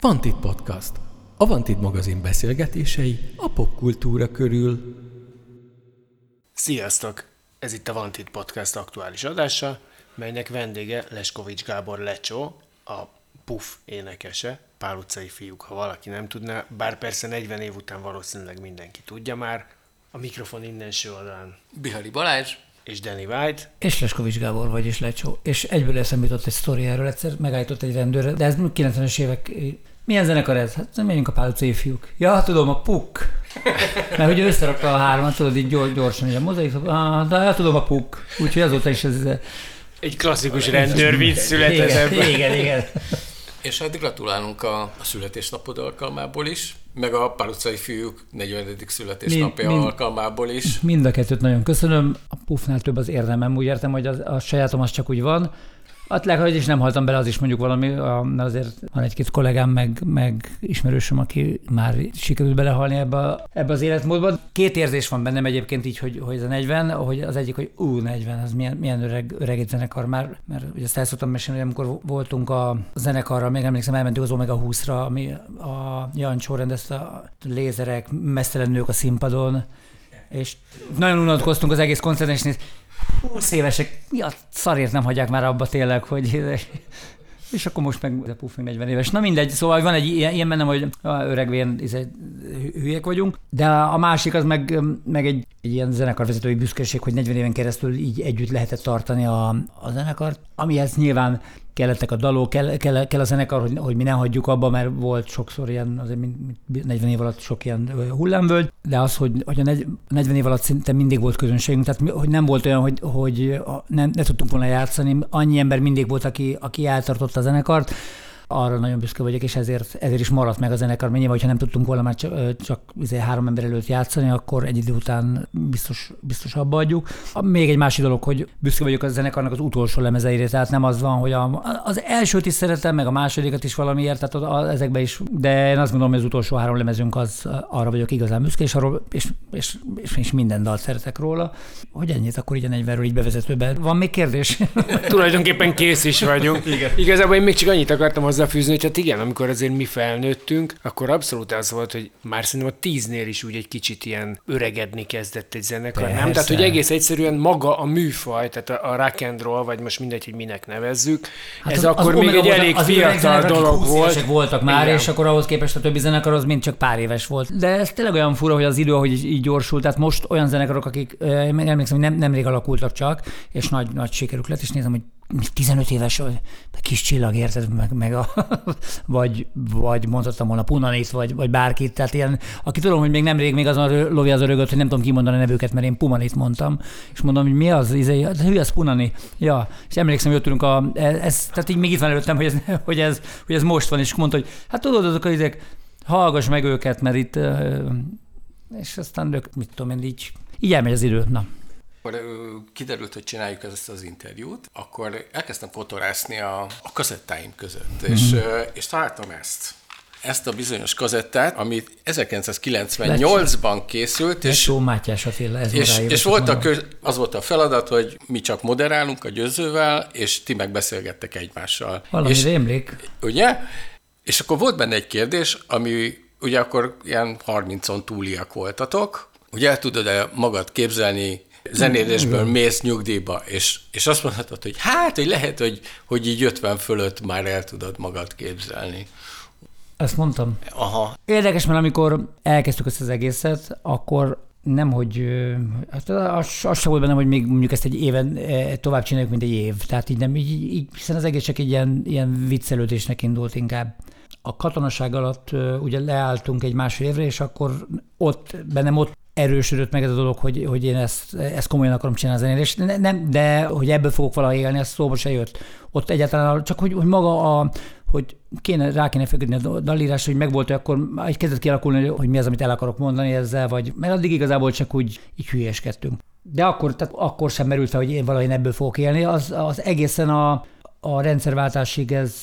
Vantit Podcast. A Vantit magazin beszélgetései a popkultúra körül. Sziasztok! Ez itt a Vantit Podcast aktuális adása, melynek vendége Leskovics Gábor Lecsó, a Puff énekese, pár utcai fiúk, ha valaki nem tudná, bár persze 40 év után valószínűleg mindenki tudja már. A mikrofon innen oldalán Bihari Balázs, és Danny White. És Leskovics Gábor vagy is Lecsó. És egyből eszembe jutott egy sztori erről egyszer, megállított egy rendőr, de ez 90-es évek milyen zenekar ez? Hát megyünk a Pál utcai fiúk. Ja, tudom, a Puk. Mert hogy összerakta a hármat, tudod, így gyors, gyorsan, hogy a mozaik, ah, de hát tudom, a Puk. Úgyhogy azóta is ez... Egy klasszikus rendőr vicc született igen, ebből. Igen, igen. És hát gratulálunk a, a születésnapod alkalmából is, meg a Pál utcai fiúk 40. születésnapja mind, alkalmából is. Mind a kettőt nagyon köszönöm. A pufnál több az érdemem, úgy értem, hogy a, a sajátom az csak úgy van. Hát legalább is nem haltam bele, az is mondjuk valami, azért van egy-két kollégám, meg, meg ismerősöm, aki már sikerült belehalni ebbe, ebbe az életmódba. Két érzés van bennem egyébként így, hogy, hogy ez a 40, hogy az egyik, hogy ú, 40, az milyen, milyen öreg, öreg zenekar már, mert ugye ezt el szoktam mesélni, hogy amikor voltunk a zenekarra, még emlékszem, elmentünk az Omega 20-ra, ami a Jancsó rendezte a lézerek, mesztelen nők a színpadon, és nagyon unatkoztunk az egész koncerten, és 20 évesek, mi a szarért nem hagyják már abba tényleg, hogy és akkor most meg a Puffing 40 éves. Na mindegy, szóval van egy ilyen, ilyen bennem, hogy öregvén izé, hülyek vagyunk, de a másik az meg, meg egy, egy ilyen zenekarvezetői büszkeség, hogy 40 éven keresztül így együtt lehetett tartani a, a zenekart, amihez nyilván kellettek a dalok, kell, kell, kell a zenekar, hogy, hogy mi ne hagyjuk abba, mert volt sokszor ilyen, azért 40 év alatt sok ilyen hullámvölgy, de az, hogy, hogy a 40 év alatt szinte mindig volt közönségünk, tehát hogy nem volt olyan, hogy, hogy nem, ne tudtunk volna játszani, annyi ember mindig volt, aki, aki eltartotta a zenekart, arra nagyon büszke vagyok, és ezért, ezért is maradt meg a zenekar. Nyilván, hogyha nem tudtunk volna már csak, csak izé három ember előtt játszani, akkor egy idő után biztos, biztos abba adjuk. Még egy másik dolog, hogy büszke vagyok a zenekarnak az utolsó lemezeire, tehát nem az van, hogy a, az elsőt is szeretem, meg a másodikat is valamiért, tehát az, ezekbe is, de én azt gondolom, hogy az utolsó három lemezünk az arra vagyok igazán büszke, és, arról, és, és, és, és minden dalt szeretek róla. Hogy ennyit akkor így a 40 így bevezetőben. Van még kérdés? Tulajdonképpen kész is vagyunk. Igen. Igazából én még csak annyit akartam hozzá hozzáfűzni, hogy hát igen, amikor azért mi felnőttünk, akkor abszolút az volt, hogy már szerintem a tíznél is úgy egy kicsit ilyen öregedni kezdett egy zenekar, Persze. nem? Tehát, hogy egész egyszerűen maga a műfaj, tehát a, a rock and roll, vagy most mindegy, hogy minek nevezzük, hát ez az, akkor az még egy elég az fiatal dolog volt. voltak már, igen. és akkor ahhoz képest a többi zenekar az mind csak pár éves volt. De ez tényleg olyan fura, hogy az idő, hogy így gyorsult, tehát most olyan zenekarok, akik emlékszem, hogy nem, nemrég alakultak csak, és nagy, nagy sikerük lett, és nézem, hogy 15 éves, kis csillag, érted, meg, meg a, vagy, vagy mondhattam volna Punanit, vagy, vagy bárkit, tehát ilyen, aki tudom, hogy még nemrég még azon lovja az örögöt, hogy nem tudom kimondani a nevüket, mert én Pumanit mondtam, és mondom, hogy mi az, izé, hát hű, az Punani. Ja, és emlékszem, hogy ott a, ez, tehát így még itt van előttem, hogy ez, hogy ez, hogy ez most van, és mondta, hogy hát tudod, azok az izék, hallgass meg őket, mert itt, és aztán ők, mit tudom én, így, így elmegy az idő. Na akkor kiderült, hogy csináljuk ezt az interjút, akkor elkezdtem fotorászni a, a kazettáim között, mm-hmm. és, és találtam ezt ezt a bizonyos kazettát, ami 1998-ban készült, és, Lecsó Mátyás Attila, ez és, és volt a köz, az volt a feladat, hogy mi csak moderálunk a győzővel, és ti meg beszélgettek egymással. Valami és, rémlik. Ugye? És akkor volt benne egy kérdés, ami ugye akkor ilyen 30-on túliak voltatok, hogy el tudod-e magad képzelni zenélésből mész nyugdíjba, és, és azt mondhatod, hogy hát, hogy lehet, hogy, hogy így 50 fölött már el tudod magad képzelni. Ezt mondtam. Aha. Érdekes, mert amikor elkezdtük ezt az egészet, akkor nem, hogy hát az, az sem volt bennem, hogy még mondjuk ezt egy éven e, tovább csináljuk, mint egy év. Tehát így nem, így, így hiszen az egész csak egy ilyen, ilyen viccelődésnek indult inkább. A katonaság alatt ugye leálltunk egy másfél évre, és akkor ott, bennem ott erősödött meg ez a dolog, hogy, hogy én ezt, ezt komolyan akarom csinálni zenét, és nem, de hogy ebből fogok valahogy élni, ez szóba se jött. Ott egyáltalán csak, hogy, hogy maga a, hogy kéne, rá kéne feküdni a dalírás, hogy megvolt, akkor egy kezdett kialakulni, hogy mi az, amit el akarok mondani ezzel, vagy mert addig igazából csak úgy így hülyeskedtünk. De akkor, tehát akkor sem merült fel, hogy én valahogy ebből fogok élni. Az, az egészen a, a rendszerváltásig ez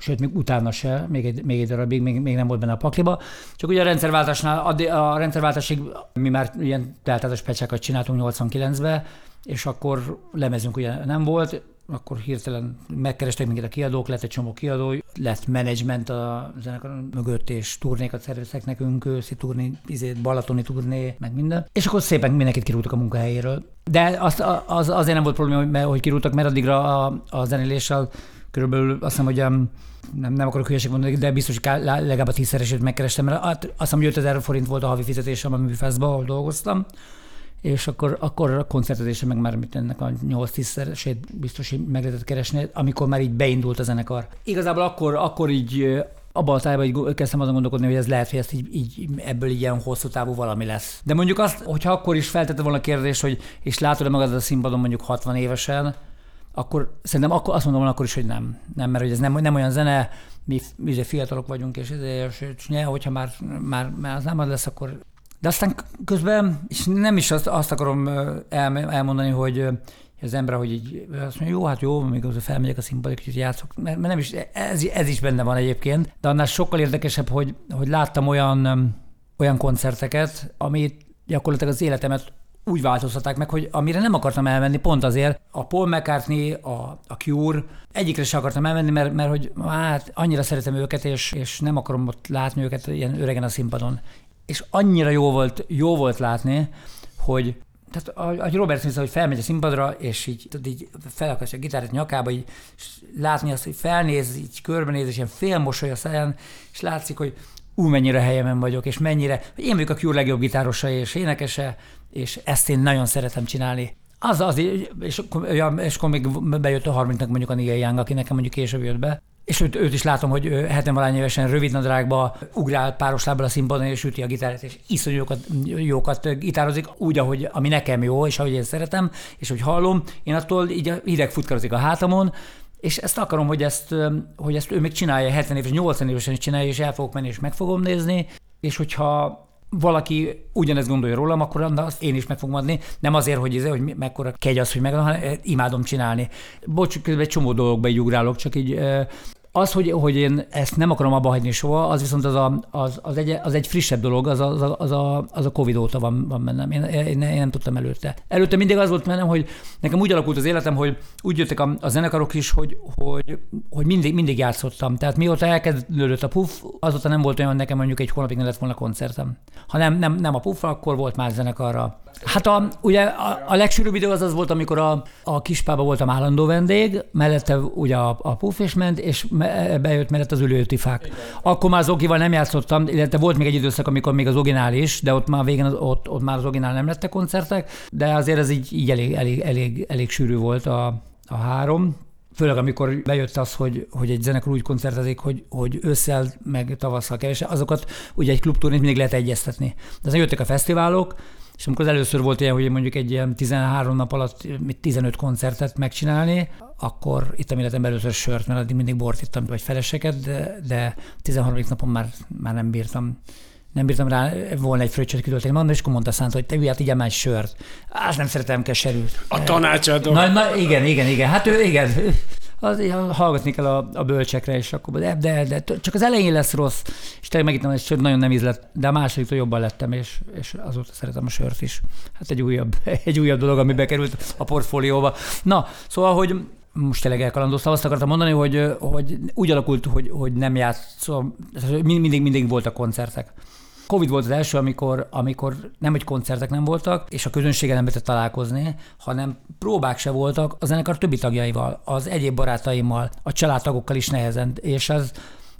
sőt, még utána se, még egy, még egy darabig, még, még nem volt benne a pakliba. Csak ugye a rendszerváltásnál, a rendszerváltásig mi már ilyen teltátos pecsákat csináltunk 89-ben, és akkor lemezünk ugye nem volt, akkor hirtelen megkerestek minket a kiadók, lett egy csomó kiadó, lett menedzsment a zenekar mögött, és turnékat szerveztek nekünk, őszi turné, izét, balatoni turné, meg minden. És akkor szépen mindenkit kirúgtak a munkahelyéről. De az, az, azért nem volt probléma, hogy kirúgtak, mert addigra a, a zenéléssel körülbelül azt hiszem, hogy um, nem, nem akarok hülyeség mondani, de biztos, hogy legalább a tízszeresét megkerestem, mert azt hiszem, hogy 5000 forint volt a havi fizetésem a műfeszbe, ahol dolgoztam, és akkor, akkor a koncertezése meg már mit ennek a 8-10-szeresét biztos, hogy meg lehetett keresni, amikor már így beindult a zenekar. Igazából akkor, akkor így abban a tájban így kezdtem azon gondolkodni, hogy ez lehet, hogy ezt így, így, ebből így ilyen hosszú távú valami lesz. De mondjuk azt, hogyha akkor is feltette volna a kérdés, hogy és látod-e magad a színpadon mondjuk 60 évesen, akkor szerintem akkor azt mondom akkor is, hogy nem. Nem, mert hogy ez nem, nem olyan zene, mi, mi fiatalok vagyunk, és, és, és ne, hogyha már, már, már az nem az lesz, akkor... De aztán közben, és nem is azt, azt akarom el, elmondani, hogy az ember, hogy így azt mondja, jó, hát jó, még az felmegyek a színpadra, kicsit játszok, mert, mert nem is, ez, ez, is benne van egyébként, de annál sokkal érdekesebb, hogy, hogy láttam olyan, olyan koncerteket, amit gyakorlatilag az életemet úgy változtatták meg, hogy amire nem akartam elmenni, pont azért a Paul McCartney, a, a Cure, egyikre sem akartam elmenni, mert, mert hogy hát annyira szeretem őket, és, és nem akarom ott látni őket ilyen öregen a színpadon. És annyira jó volt, jó volt látni, hogy tehát a, Robert Smith, hogy felmegy a színpadra, és így, tudod, így felakasztja a gitárt nyakába, így látni azt, hogy felnéz, így körbenéz, és ilyen félmosoly a száján, és látszik, hogy ú, mennyire helyemen vagyok, és mennyire, én vagyok a Cure legjobb gitárosa és énekese, és ezt én nagyon szeretem csinálni. Az az, és, ja, és akkor még bejött a 30 mondjuk a Neil Young, aki nekem mondjuk később jött be, és őt, őt is látom, hogy 70 valány évesen rövid nadrágba ugrál páros lábbal a színpadon, és üti a gitárt, és iszonyú jókat, jókat gitározik, úgy, ahogy ami nekem jó, és ahogy én szeretem, és hogy hallom, én attól így hideg futkarozik a hátamon, és ezt akarom, hogy ezt, hogy ezt ő még csinálja, 70 éves, 80 évesen is csinálja, és el fogok menni, és meg fogom nézni, és hogyha valaki ugyanezt gondolja rólam, akkor azt én is meg fogom adni. Nem azért, hogy, ez, hogy mekkora kegy az, hogy meg, hanem imádom csinálni. Bocs, közben egy csomó dolgokba így ugrálok, csak így az, hogy, hogy én ezt nem akarom abba hagyni soha, az viszont az, a, az, az, egy, az egy frissebb dolog, az a, az a, az a, Covid óta van, van bennem. Én, én, én nem tudtam előtte. Előtte mindig az volt bennem, hogy nekem úgy alakult az életem, hogy úgy jöttek a, a zenekarok is, hogy, hogy, hogy mindig, mindig játszottam. Tehát mióta elkezdődött a puff, azóta nem volt olyan, nekem mondjuk egy hónapig ne lett volna koncertem. Ha nem, nem, nem a puff, akkor volt már zenekarra. Hát a, ugye a, a legsűrűbb idő az az volt, amikor a, a kispába voltam állandó vendég, mellette ugye a, a puff is ment, és bejött mellett az ülőtifák. Akkor már az Ogival nem játszottam, illetve volt még egy időszak, amikor még az Oginál is, de ott már végén az, ott, ott már az Oginál nem lettek koncertek, de azért ez így, így elég, elég, elég, elég sűrű volt a, a három. Főleg amikor bejött az, hogy, hogy egy zenekar úgy koncertezik, hogy, hogy ősszel meg tavasszal kevesebb, azokat ugye egy klubturnét mindig lehet egyeztetni. De aztán jöttek a fesztiválok, és amikor az először volt ilyen, hogy mondjuk egy ilyen 13 nap alatt 15 koncertet megcsinálni, akkor ittam életemben először sört, mert addig mindig bort ittam, vagy feleseket, de, de 13. napon már, már nem bírtam nem bírtam rá volna egy fröccsöt kitölteni mondani, és akkor mondta Szánt, hogy te hát igyem egy sört. Azt nem szeretem keserűt. A tanácsadó. Na, na, igen, igen, igen. Hát ő, igen, az, hallgatni kell a, a bölcsekre, és akkor de, de, de, csak az elején lesz rossz, és tényleg megittem, hogy nagyon nem ízlett, de a másodiktól jobban lettem, és, és azóta szeretem a sört is. Hát egy újabb, egy újabb dolog, ami bekerült a portfólióba. Na, szóval, hogy most tényleg elkalandoztam, azt akartam mondani, hogy, hogy úgy alakult, hogy, hogy nem játszom, mindig, mindig voltak koncertek. Covid volt az első, amikor, amikor nem, hogy koncertek nem voltak, és a közönséggel nem lehetett találkozni, hanem próbák se voltak a zenekar többi tagjaival, az egyéb barátaimmal, a családtagokkal is nehezen, és az,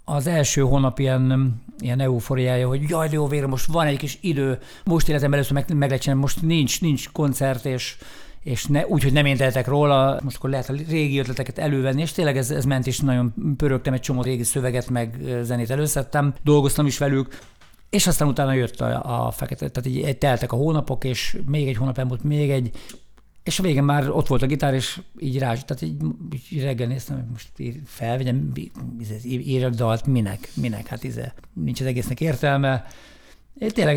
az első hónap ilyen, ilyen eufóriája, hogy jaj, jó vére, most van egy kis idő, most életem először meg, meg lehet csinálni, most nincs, nincs koncert, és, és ne, úgy, hogy nem én tehetek róla, most akkor lehet a régi ötleteket elővenni, és tényleg ez, ez ment, és nagyon pörögtem egy csomó régi szöveget, meg zenét előszedtem, dolgoztam is velük, és aztán utána jött a, a fekete, tehát így teltek a hónapok, és még egy hónap elmúlt, még egy, és a végén már ott volt a gitár, és így rá, tehát így, így reggel néztem, hogy most felvegyem, írjak dalt, minek, minek, hát íze, nincs az egésznek értelme, én tényleg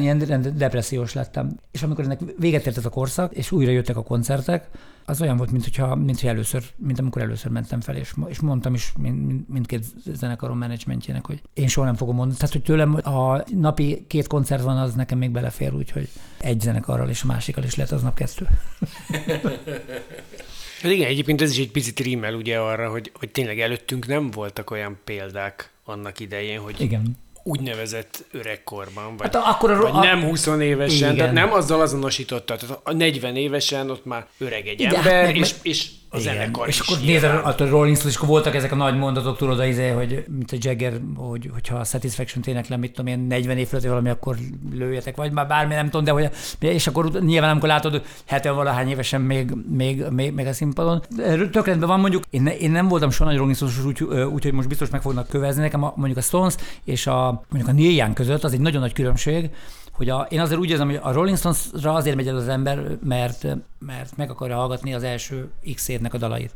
ilyen depressziós lettem. És amikor ennek véget ért ez a korszak, és újra jöttek a koncertek, az olyan volt, mint hogyha, mint, hogy először, mint amikor először mentem fel, és, és mondtam is mind, mindkét zenekarom menedzsmentjének, hogy én soha nem fogom mondani. Tehát, hogy tőlem a napi két koncert van, az nekem még belefér, úgyhogy egy zenekarral és a másikkal is lehet az nap kettő. Hát igen, egyébként ez is egy picit rímel ugye arra, hogy, hogy tényleg előttünk nem voltak olyan példák annak idején, hogy Igen. Úgynevezett öregkorban, vagy, Hát akkor a, vagy a, nem 20 évesen, Igen. tehát nem azzal azonosította, tehát a 40 évesen ott már öreg egy Igen, ember, meg- és, és a Igen. zenekar És akkor nézed a Rolling Stones, és akkor voltak ezek a nagy mondatok, tudod, izé, hogy mint a Jagger, hogy, hogyha a Satisfaction éneklem, mit tudom én, 40 év fölött valami, akkor lőjetek, vagy már bármi, nem tudom, de hogy, és akkor nyilván, amikor látod, 70 valahány évesen még, még, még, még a színpadon. Tök rendben van, mondjuk, én, ne, én nem voltam soha nagy Rolling Stones, úgy, most biztos meg fognak kövezni nekem, a, mondjuk a Stones és a, mondjuk a Neil Young között, az egy nagyon nagy különbség, hogy a, én azért úgy érzem, hogy a Rolling Stones-ra azért megy el az ember, mert, mert meg akarja hallgatni az első x évnek a dalait.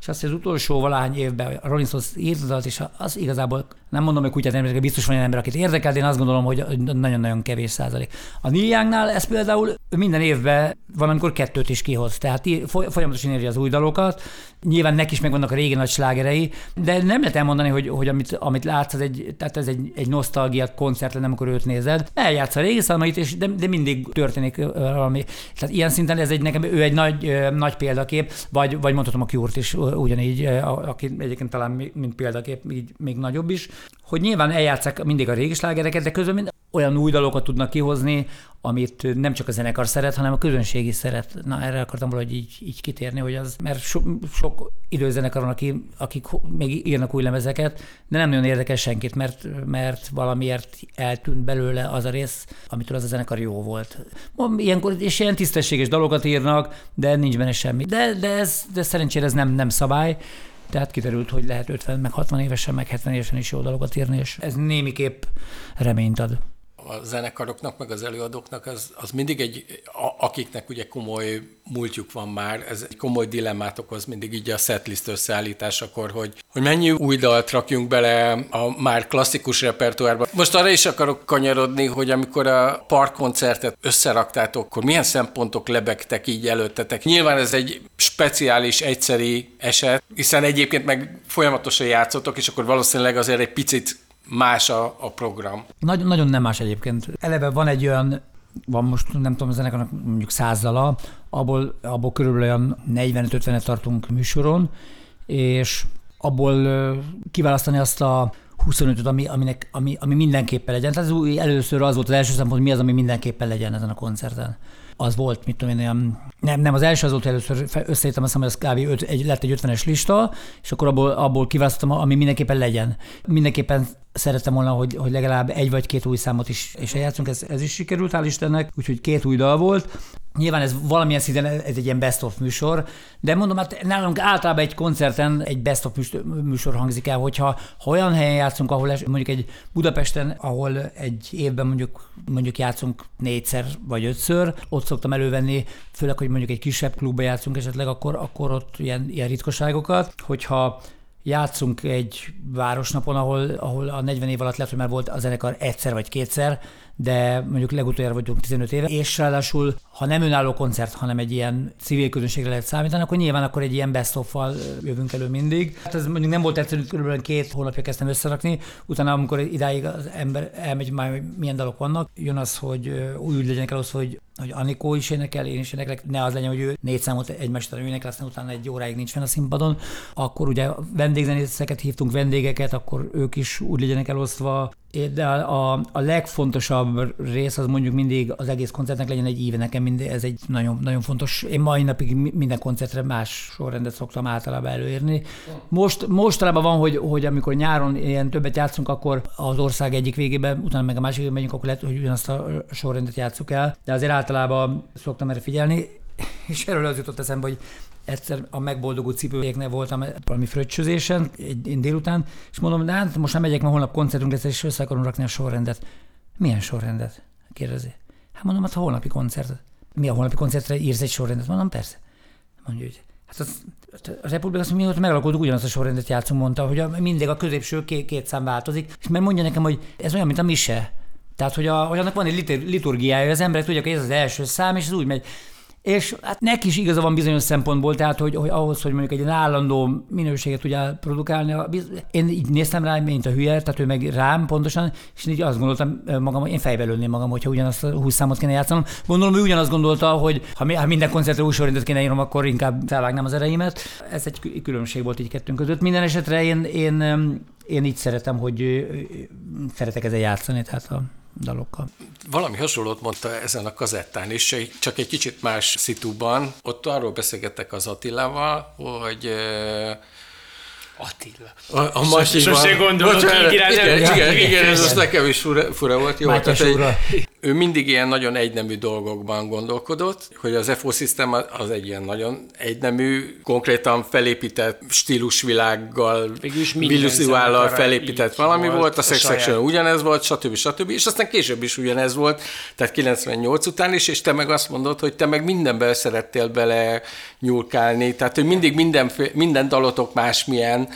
És azt, az utolsó valahány évben a Rolling Stones írt és az igazából nem mondom, hogy kutyát emlékezik, biztos van olyan ember, akit érdekel, de én azt gondolom, hogy nagyon-nagyon kevés százalék. A Neil ez például minden évben van, amikor kettőt is kihoz. Tehát folyamatosan írja az új dalokat. Nyilván neki is megvannak a régi nagy slágerei, de nem lehet elmondani, hogy, hogy amit, amit látsz, az egy, tehát ez egy, egy nosztalgia koncert lenne, amikor őt nézed. Eljátsz a régi számait, és de, de mindig történik valami. Tehát ilyen szinten ez egy nekem, ő egy nagy, nagy példakép, vagy, vagy mondhatom a Cure-t is ugyanígy, a- aki egyébként talán mi- mint példakép, így még nagyobb is, hogy nyilván eljátszák mindig a régi slágereket, de közben mind olyan új dalokat tudnak kihozni, amit nem csak a zenekar szeret, hanem a közönség is szeret. Na, erre akartam valahogy így, így kitérni, hogy az, mert so, sok időzenekar van, aki, akik még írnak új lemezeket, de nem nagyon érdekel senkit, mert, mert valamiért eltűnt belőle az a rész, amitől az a zenekar jó volt. Ilyenkor, és ilyen tisztességes dalokat írnak, de nincs benne semmi. De, de, ez, de szerencsére ez nem, nem szabály. Tehát kiderült, hogy lehet 50, meg 60 évesen, meg 70 évesen is jó dalokat írni, és ez némiképp reményt ad. A zenekaroknak, meg az előadóknak, az, az mindig egy, a, akiknek ugye komoly múltjuk van már, ez egy komoly dilemmát okoz mindig így a setlist összeállításakor, hogy, hogy mennyi új dalt rakjunk bele a már klasszikus repertoárba. Most arra is akarok kanyarodni, hogy amikor a parkkoncertet összeraktátok, akkor milyen szempontok lebegtek így előttetek? Nyilván ez egy speciális, egyszeri eset, hiszen egyébként meg folyamatosan játszotok, és akkor valószínűleg azért egy picit más a, a program. Nagy, nagyon nem más egyébként. Eleve van egy olyan, van most nem tudom, zenekarnak mondjuk száz dala, abból, abból körülbelül olyan 45-50-et tartunk műsoron, és abból kiválasztani azt a 25-öt, ami, aminek, ami, ami mindenképpen legyen. Tehát ez először az volt az első szempont, hogy mi az, ami mindenképpen legyen ezen a koncerten. Az volt, mit tudom én, olyan, nem, nem, az első az volt, először összeírtam, azt hiszem, hogy ez kb. Öt, egy, lett egy 50-es lista, és akkor abból, abból kiválasztottam, ami mindenképpen legyen. Mindenképpen szerettem volna, hogy, hogy legalább egy vagy két új számot is, és eljátszunk, ez, ez is sikerült, hál' Istennek, úgyhogy két új dal volt. Nyilván ez valamilyen szinten ez egy ilyen best of műsor, de mondom, hát nálunk általában egy koncerten egy best of műsor, hangzik el, hogyha ha olyan helyen játszunk, ahol es- mondjuk egy Budapesten, ahol egy évben mondjuk, mondjuk játszunk négyszer vagy ötször, ott szoktam elővenni, főleg, hogy mondjuk egy kisebb klubba játszunk esetleg, akkor, akkor ott ilyen, ilyen ritkaságokat, hogyha játszunk egy városnapon, ahol, ahol a 40 év alatt lehet, hogy már volt a zenekar egyszer vagy kétszer, de mondjuk legutoljára vagyunk 15 éve, és ráadásul, ha nem önálló koncert, hanem egy ilyen civil közönségre lehet számítani, akkor nyilván akkor egy ilyen best of jövünk elő mindig. Hát ez mondjuk nem volt egyszerű, körülbelül két hónapja kezdtem összerakni, utána amikor idáig az ember elmegy, már milyen dalok vannak, jön az, hogy úgy legyenek elosztva, hogy hogy Anikó is énekel, én is éneklek, ne az legyen, hogy ő négy számot egymás után énekel, aztán utána egy óráig nincs fenn a színpadon, akkor ugye vendégzenészeket hívtunk, vendégeket, akkor ők is úgy legyenek elosztva, de a, a, a legfontosabb rész az mondjuk mindig az egész koncertnek legyen egy íve, nekem mindig, ez egy nagyon, nagyon fontos. Én mai napig mi- minden koncertre más sorrendet szoktam általában előírni. Most, mostanában van, hogy, hogy amikor nyáron ilyen többet játszunk, akkor az ország egyik végében, utána meg a másik végében megyünk, akkor lehet, hogy ugyanazt a sorrendet játsszuk el, de azért általában szoktam erre figyelni, és erről az jutott eszembe, hogy egyszer a megboldogult cipőjéknél voltam valami fröccsözésen egy délután, és mondom, de hát most nem megyek, mert holnap koncertünk lesz, és össze akarom rakni a sorrendet. Milyen sorrendet? kérdezi. Hát mondom, hát a holnapi koncert. Mi a holnapi koncertre írsz egy sorrendet? Mondom, persze. Mondja, hogy hát az, a Republika azt mondja, ott megalakultuk, ugyanazt a sorrendet játszunk, mondta, hogy a, mindig a középső két, két szám változik, és mert mondja nekem, hogy ez olyan, mint a mise. Tehát, hogy, a, hogy annak van egy litur- liturgiája, az emberek tudják, hogy ez az első szám, és ez úgy megy. És hát neki is igaza van bizonyos szempontból, tehát hogy, hogy ahhoz, hogy mondjuk egy állandó minőséget tudja produkálni, én így néztem rá, mint a hülye, tehát ő meg rám pontosan, és így azt gondoltam magam, hogy én fejbe lőném magam, hogyha ugyanazt a 20 számot kéne játszanom. Gondolom, ő ugyanazt gondolta, hogy ha, ha minden koncertre új sorrendet kéne írnom, akkor inkább felvágnám az ereimet. Ez egy különbség volt így kettőnk között. Minden esetre én, én, én így szeretem, hogy szeretek ezzel játszani, tehát a dalokkal. Valami hasonlót mondta ezen a kazettán is, csak egy kicsit más szituban. Ott arról beszélgettek az Attilával, hogy Attila. A, a másikban... Sose gondolod így igen, igen, igen, igen, ez nekem is fura, fura volt. Jó, tehát egy, ő mindig ilyen nagyon egynemű dolgokban gondolkodott, hogy az FO System az egy ilyen nagyon egynemű, konkrétan felépített stílusvilággal, vizuállal felépített valami volt, volt, a Sex Section ugyanez volt, stb. stb. És aztán később is ugyanez volt, tehát 98 után is, és te meg azt mondod, hogy te meg mindenben szerettél bele nyúlkálni, tehát hogy mindig minden, minden dalotok másmilyen,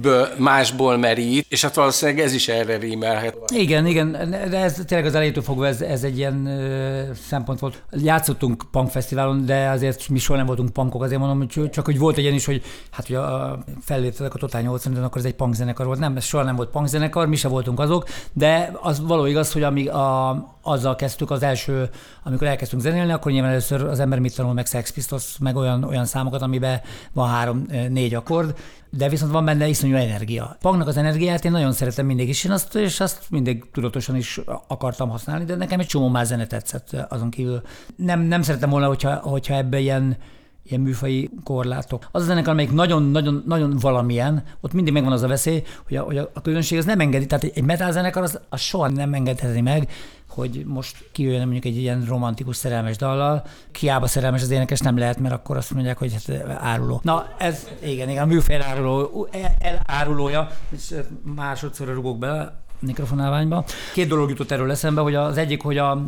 ből, másból merít, és hát valószínűleg ez is erre rímelhet. Igen, igen, de ez tényleg az elejétől fogva ez, ez egy ilyen ö, szempont volt. Játszottunk punkfesztiválon, de azért mi soha nem voltunk punkok, azért mondom, hogy csak hogy volt egy ilyen is, hogy hát a, felléptetek a Total 80 akkor ez egy punk zenekar volt. Nem, ez soha nem volt punk zenekar, mi se voltunk azok, de az való igaz, hogy amíg a, azzal kezdtük az első, amikor elkezdtünk zenélni, akkor nyilván először az ember mit tanul meg Sex Pistols, meg olyan, olyan számokat, amiben van három-négy akkord, de viszont van benne iszonyú energia. Pangnak az energiát én nagyon szeretem mindig is, én azt, és azt mindig tudatosan is akartam használni, de nekem egy csomó már zene tetszett azon kívül. Nem, nem szeretem volna, hogyha, hogyha ebbe ilyen ilyen műfai korlátok. Az a zenekar, amelyik nagyon-nagyon nagyon valamilyen, ott mindig megvan az a veszély, hogy a, hogy a közönség az nem engedi, tehát egy metal zenekar az, az soha nem engedheti meg, hogy most kijöjjön mondjuk egy ilyen romantikus szerelmes dallal, kiába szerelmes az énekes nem lehet, mert akkor azt mondják, hogy hát áruló. Na ez, igen, igen, a műfaj eláruló, elárulója, és másodszorra rugok be a mikrofonálványba. Két dolog jutott erről eszembe, hogy az egyik, hogy a,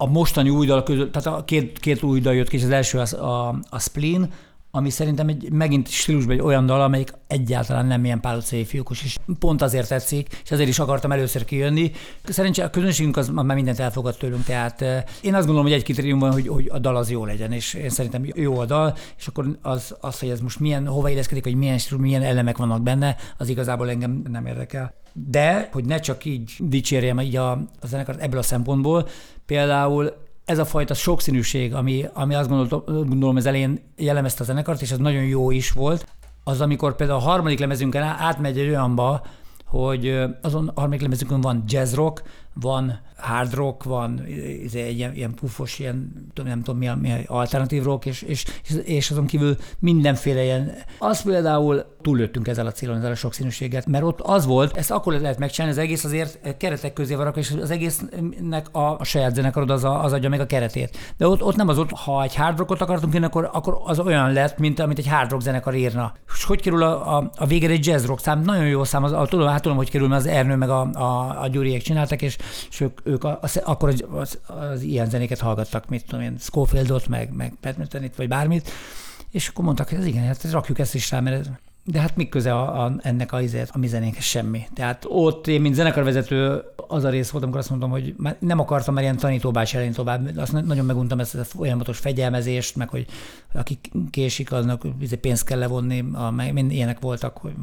a mostani új dal között, tehát a két, két új dal jött ki, és az első az a, a Spleen, ami szerintem egy, megint stílusban egy olyan dal, amelyik egyáltalán nem ilyen pálocai fiúkos, és pont azért tetszik, és azért is akartam először kijönni. Szerencsére a közönségünk az már mindent elfogad tőlünk, tehát én azt gondolom, hogy egy kritérium van, hogy, hogy a dal az jó legyen, és én szerintem jó a dal, és akkor az, az hogy ez most milyen, hova illeszkedik, hogy milyen stílus, milyen elemek vannak benne, az igazából engem nem érdekel. De, hogy ne csak így dicsérjem így a, a zenekart ebből a szempontból, például ez a fajta sokszínűség, ami, ami azt gondolom, gondolom az elején jellemezte a zenekart, és ez nagyon jó is volt, az amikor például a harmadik lemezünkön átmegy egy olyanba, hogy azon a harmadik lemezünkön van jazz rock, van hard rock, van izé, egy ilyen, ilyen pufos, ilyen, nem tudom mi a, mi a alternatív rock, és, és, és azon kívül mindenféle ilyen. Az például túllőttünk ezzel a célon, ezzel a sokszínűséget, mert ott az volt, ezt akkor lehet megcsinálni, az egész azért keretek közé van és az egésznek a, a saját zenekarod az, a, az adja meg a keretét. De ott, ott nem az ott, ha egy hard rockot akartunk írni, akkor, akkor az olyan lett, mint amit egy hard rock zenekar írna. És hogy kerül a, a, a végére egy jazz rock szám, nagyon jó szám, az, a, tudom, hát tudom, hogy kerül, mert az Ernő meg a, a, a Gyuriek csináltak, és, és ők, ők az, akkor az, az, az, ilyen zenéket hallgattak, mit tudom én, Scofieldot, meg, meg Petmertenit, vagy bármit, és akkor mondtak, hogy ez igen, hát rakjuk ezt is rá, mert de hát mi köze a, a, ennek a, a mi zenénkhez semmi. Tehát ott én, mint zenekarvezető, az a rész volt, amikor azt mondtam, hogy már nem akartam már ilyen tanítóbács elén tovább. Azt nagyon meguntam ezt a folyamatos fegyelmezést, meg hogy aki késik, aznak izé pénzt kell levonni, a, mind ilyenek voltak, hogy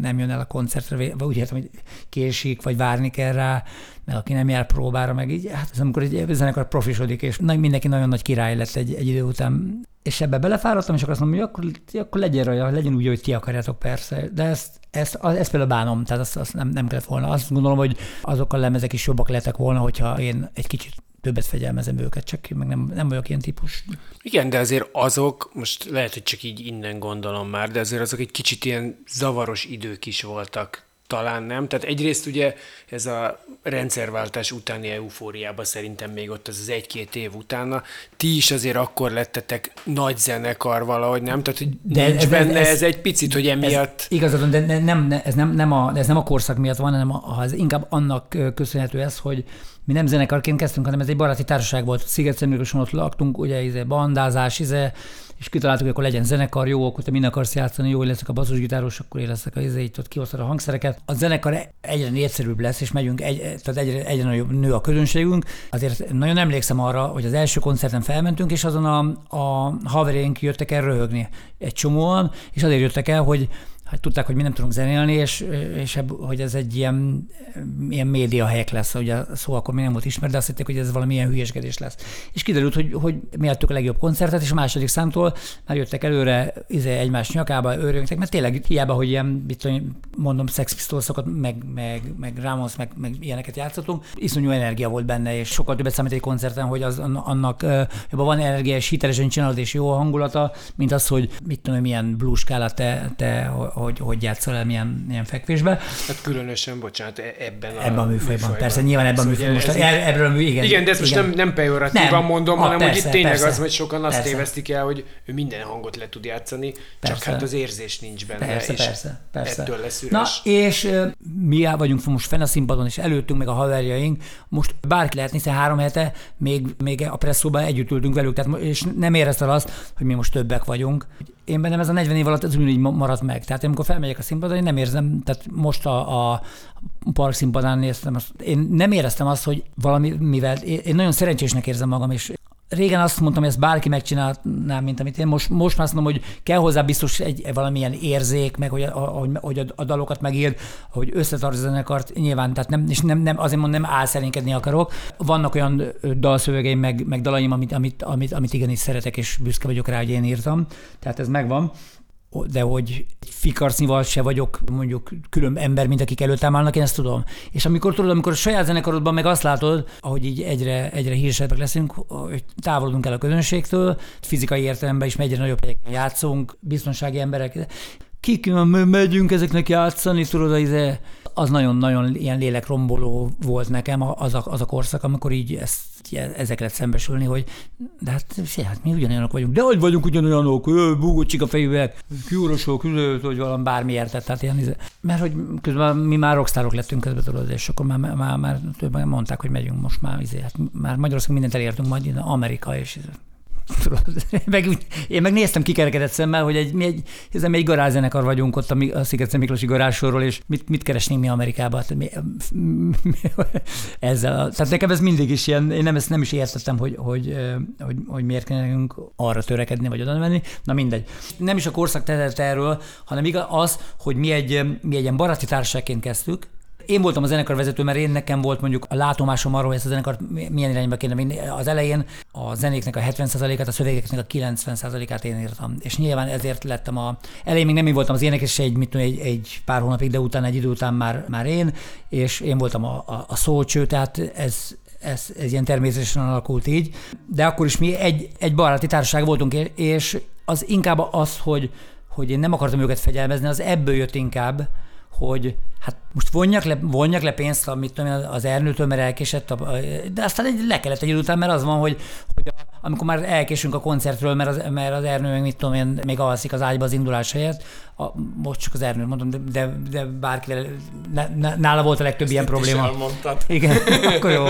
nem jön el a koncertre, vagy úgy értem, hogy késik, vagy várni kell rá, meg aki nem jár próbára, meg így, hát ez amikor egy zenekar profisodik, és mindenki nagyon nagy király lett egy, egy idő után és ebbe belefáradtam, és akkor azt mondom, hogy akkor, akkor legyen rajta, legyen úgy, hogy ti akarjátok persze. De ezt, ezt, ezt például bánom, tehát azt, azt nem, nem kellett volna. Azt gondolom, hogy azok a lemezek is jobbak lettek volna, hogyha én egy kicsit többet fegyelmezem őket, csak meg nem, nem vagyok ilyen típus. Igen, de azért azok, most lehet, hogy csak így innen gondolom már, de azért azok egy kicsit ilyen zavaros idők is voltak talán nem. Tehát egyrészt ugye ez a rendszerváltás utáni eufóriában szerintem még ott az az egy-két év utána, ti is azért akkor lettetek nagy zenekar valahogy, nem? Tehát, hogy de nincs ez, benne ez, ez, egy picit, hogy emiatt... Ez, igazad, de nem, ez, nem, nem a, ez nem a korszak miatt van, hanem az inkább annak köszönhető ez, hogy mi nem zenekarként kezdtünk, hanem ez egy baráti társaság volt. sziget ott laktunk, ugye, izé, bandázás, izé, és kitaláltuk, hogy akkor legyen zenekar, jó, akkor te mind akarsz játszani, jó, leszek a basszusgitáros, akkor én leszek a izé, itt ott kiosztod a hangszereket. A zenekar egyre népszerűbb lesz, és megyünk, egy, tehát egyre, egyre nagyobb nő a közönségünk. Azért nagyon emlékszem arra, hogy az első koncerten felmentünk, és azon a, a haverjaink jöttek el röhögni egy csomóan, és azért jöttek el, hogy hát tudták, hogy mi nem tudunk zenélni, és, és ebb, hogy ez egy ilyen, ilyen média helyek lesz, ugye a szó akkor még nem volt ismert, de azt hitték, hogy ez valamilyen hülyeskedés lesz. És kiderült, hogy, hogy mi a legjobb koncertet, és a második számtól már jöttek előre izé, egymás nyakába, őrjöngtek, mert tényleg hiába, hogy ilyen, mit mondom, Sex Pistolsokat, meg, meg, meg Ramos, meg, meg ilyeneket játszottunk, iszonyú energia volt benne, és sokkal többet számít egy koncerten, hogy az, annak jobban van energia, és hitelesen csinálod, és jó a hangulata, mint az, hogy mit tudom, milyen blues te, te hogy, hogy játszol el milyen, milyen fekvésbe. Hát különösen, bocsánat, e- ebben a, ebben a műfajban. műfajban. Persze, nyilván ebben a műfajban. Most ez, ebből a mű, igen, igen, de ezt most igen. nem, nem pejoratívan nem. mondom, hanem persze, hogy itt tényleg persze, az, hogy sokan azt persze. tévesztik el, hogy ő minden hangot le tud játszani, persze. csak hát az érzés nincs benne. Persze, és persze, persze. Ettől lesz üres. Na, és uh, mi vagyunk most fenn a színpadon, és előttünk meg a haverjaink, most bárki lehet, hiszen három hete még, még a presszóban együtt ültünk velük, tehát, és nem érezted azt, hogy mi most többek vagyunk én bennem ez a 40 év alatt ez ugyanígy maradt meg. Tehát én, amikor felmegyek a színpadra, én nem érzem, tehát most a, a park színpadán néztem, azt, én nem éreztem azt, hogy valami, mivel én, nagyon szerencsésnek érzem magam, és régen azt mondtam, hogy ezt bárki megcsinálná, mint amit én. Most, most már azt mondom, hogy kell hozzá biztos egy valamilyen érzék, meg hogy a, hogy, hogy a, a dalokat megír, hogy összetartja a zenekart, nyilván, tehát nem, és nem, nem, azért mondom, nem álszerénkedni akarok. Vannak olyan dalszövegeim, meg, meg dalaim, amit, amit, amit, amit igenis szeretek, és büszke vagyok rá, hogy én írtam. Tehát ez megvan de hogy fikarcnival se vagyok mondjuk külön ember, mint akik előtt állnak, én ezt tudom. És amikor tudod, amikor a saját zenekarodban meg azt látod, ahogy így egyre, egyre híresebbek leszünk, hogy távolodunk el a közönségtől, fizikai értelemben is egyre nagyobb helyeken játszunk, biztonsági emberek, kik megyünk ezeknek játszani, tudod, az, az nagyon-nagyon ilyen lélekromboló volt nekem az a, az a korszak, amikor így ezt, ezeket szembesülni, hogy de hát, hát mi ugyanolyanok vagyunk, de hogy vagyunk ugyanolyanok, búgócsik a fejűek, kiúrosok, hogy valami bármi értett, tehát ilyen, mert hogy közben mi már rockstárok lettünk közben, tudod, és akkor már, már, már többen mondták, hogy megyünk most már, izé, hát már Magyarországon mindent elértünk, majd Amerika, és meg úgy, én meg néztem kikerekedett szemmel, hogy egy, mi egy, ez egy garázzenekar vagyunk ott a, a Sziget Miklósi garázsorról, és mit, mit keresnénk mi Amerikában? Hát mi, ezzel. Tehát nekem ez mindig is ilyen, én nem, ezt nem is értettem, hogy, hogy, hogy, hogy miért kell nekünk arra törekedni, vagy oda menni. Na mindegy. Nem is a korszak tetett erről, hanem igaz az, hogy mi egy, mi egy ilyen baráti társaságként kezdtük, én voltam a zenekar vezető, mert én nekem volt mondjuk a látomásom arról, hogy ezt a zenekart milyen irányba kéne vinni. Az elején a zenéknek a 70%-át, a szövegeknek a 90%-át én írtam. És nyilván ezért lettem a... Elején még nem én voltam az énekes egy, mit tudom, egy, egy pár hónapig, de utána egy idő után már, már én, és én voltam a, a, a szócső, tehát ez, ez, ez ilyen természetesen alakult így. De akkor is mi egy, egy baráti társaság voltunk, és az inkább az, hogy, hogy én nem akartam őket fegyelmezni, az ebből jött inkább, hogy hát most vonjak le, vonjak le pénzt, amit tudom, az Ernőtől, mert elkésett, a, de aztán egy, le kellett egy idő után, mert az van, hogy, hogy a, amikor már elkésünk a koncertről, mert az, mert az Ernő meg mit tudom én, még alszik az ágyba az indulás helyett, a, most csak az Ernő mondom, de, de, de bárkivel, nála volt a legtöbb Ezt ilyen probléma. Igen, akkor jó.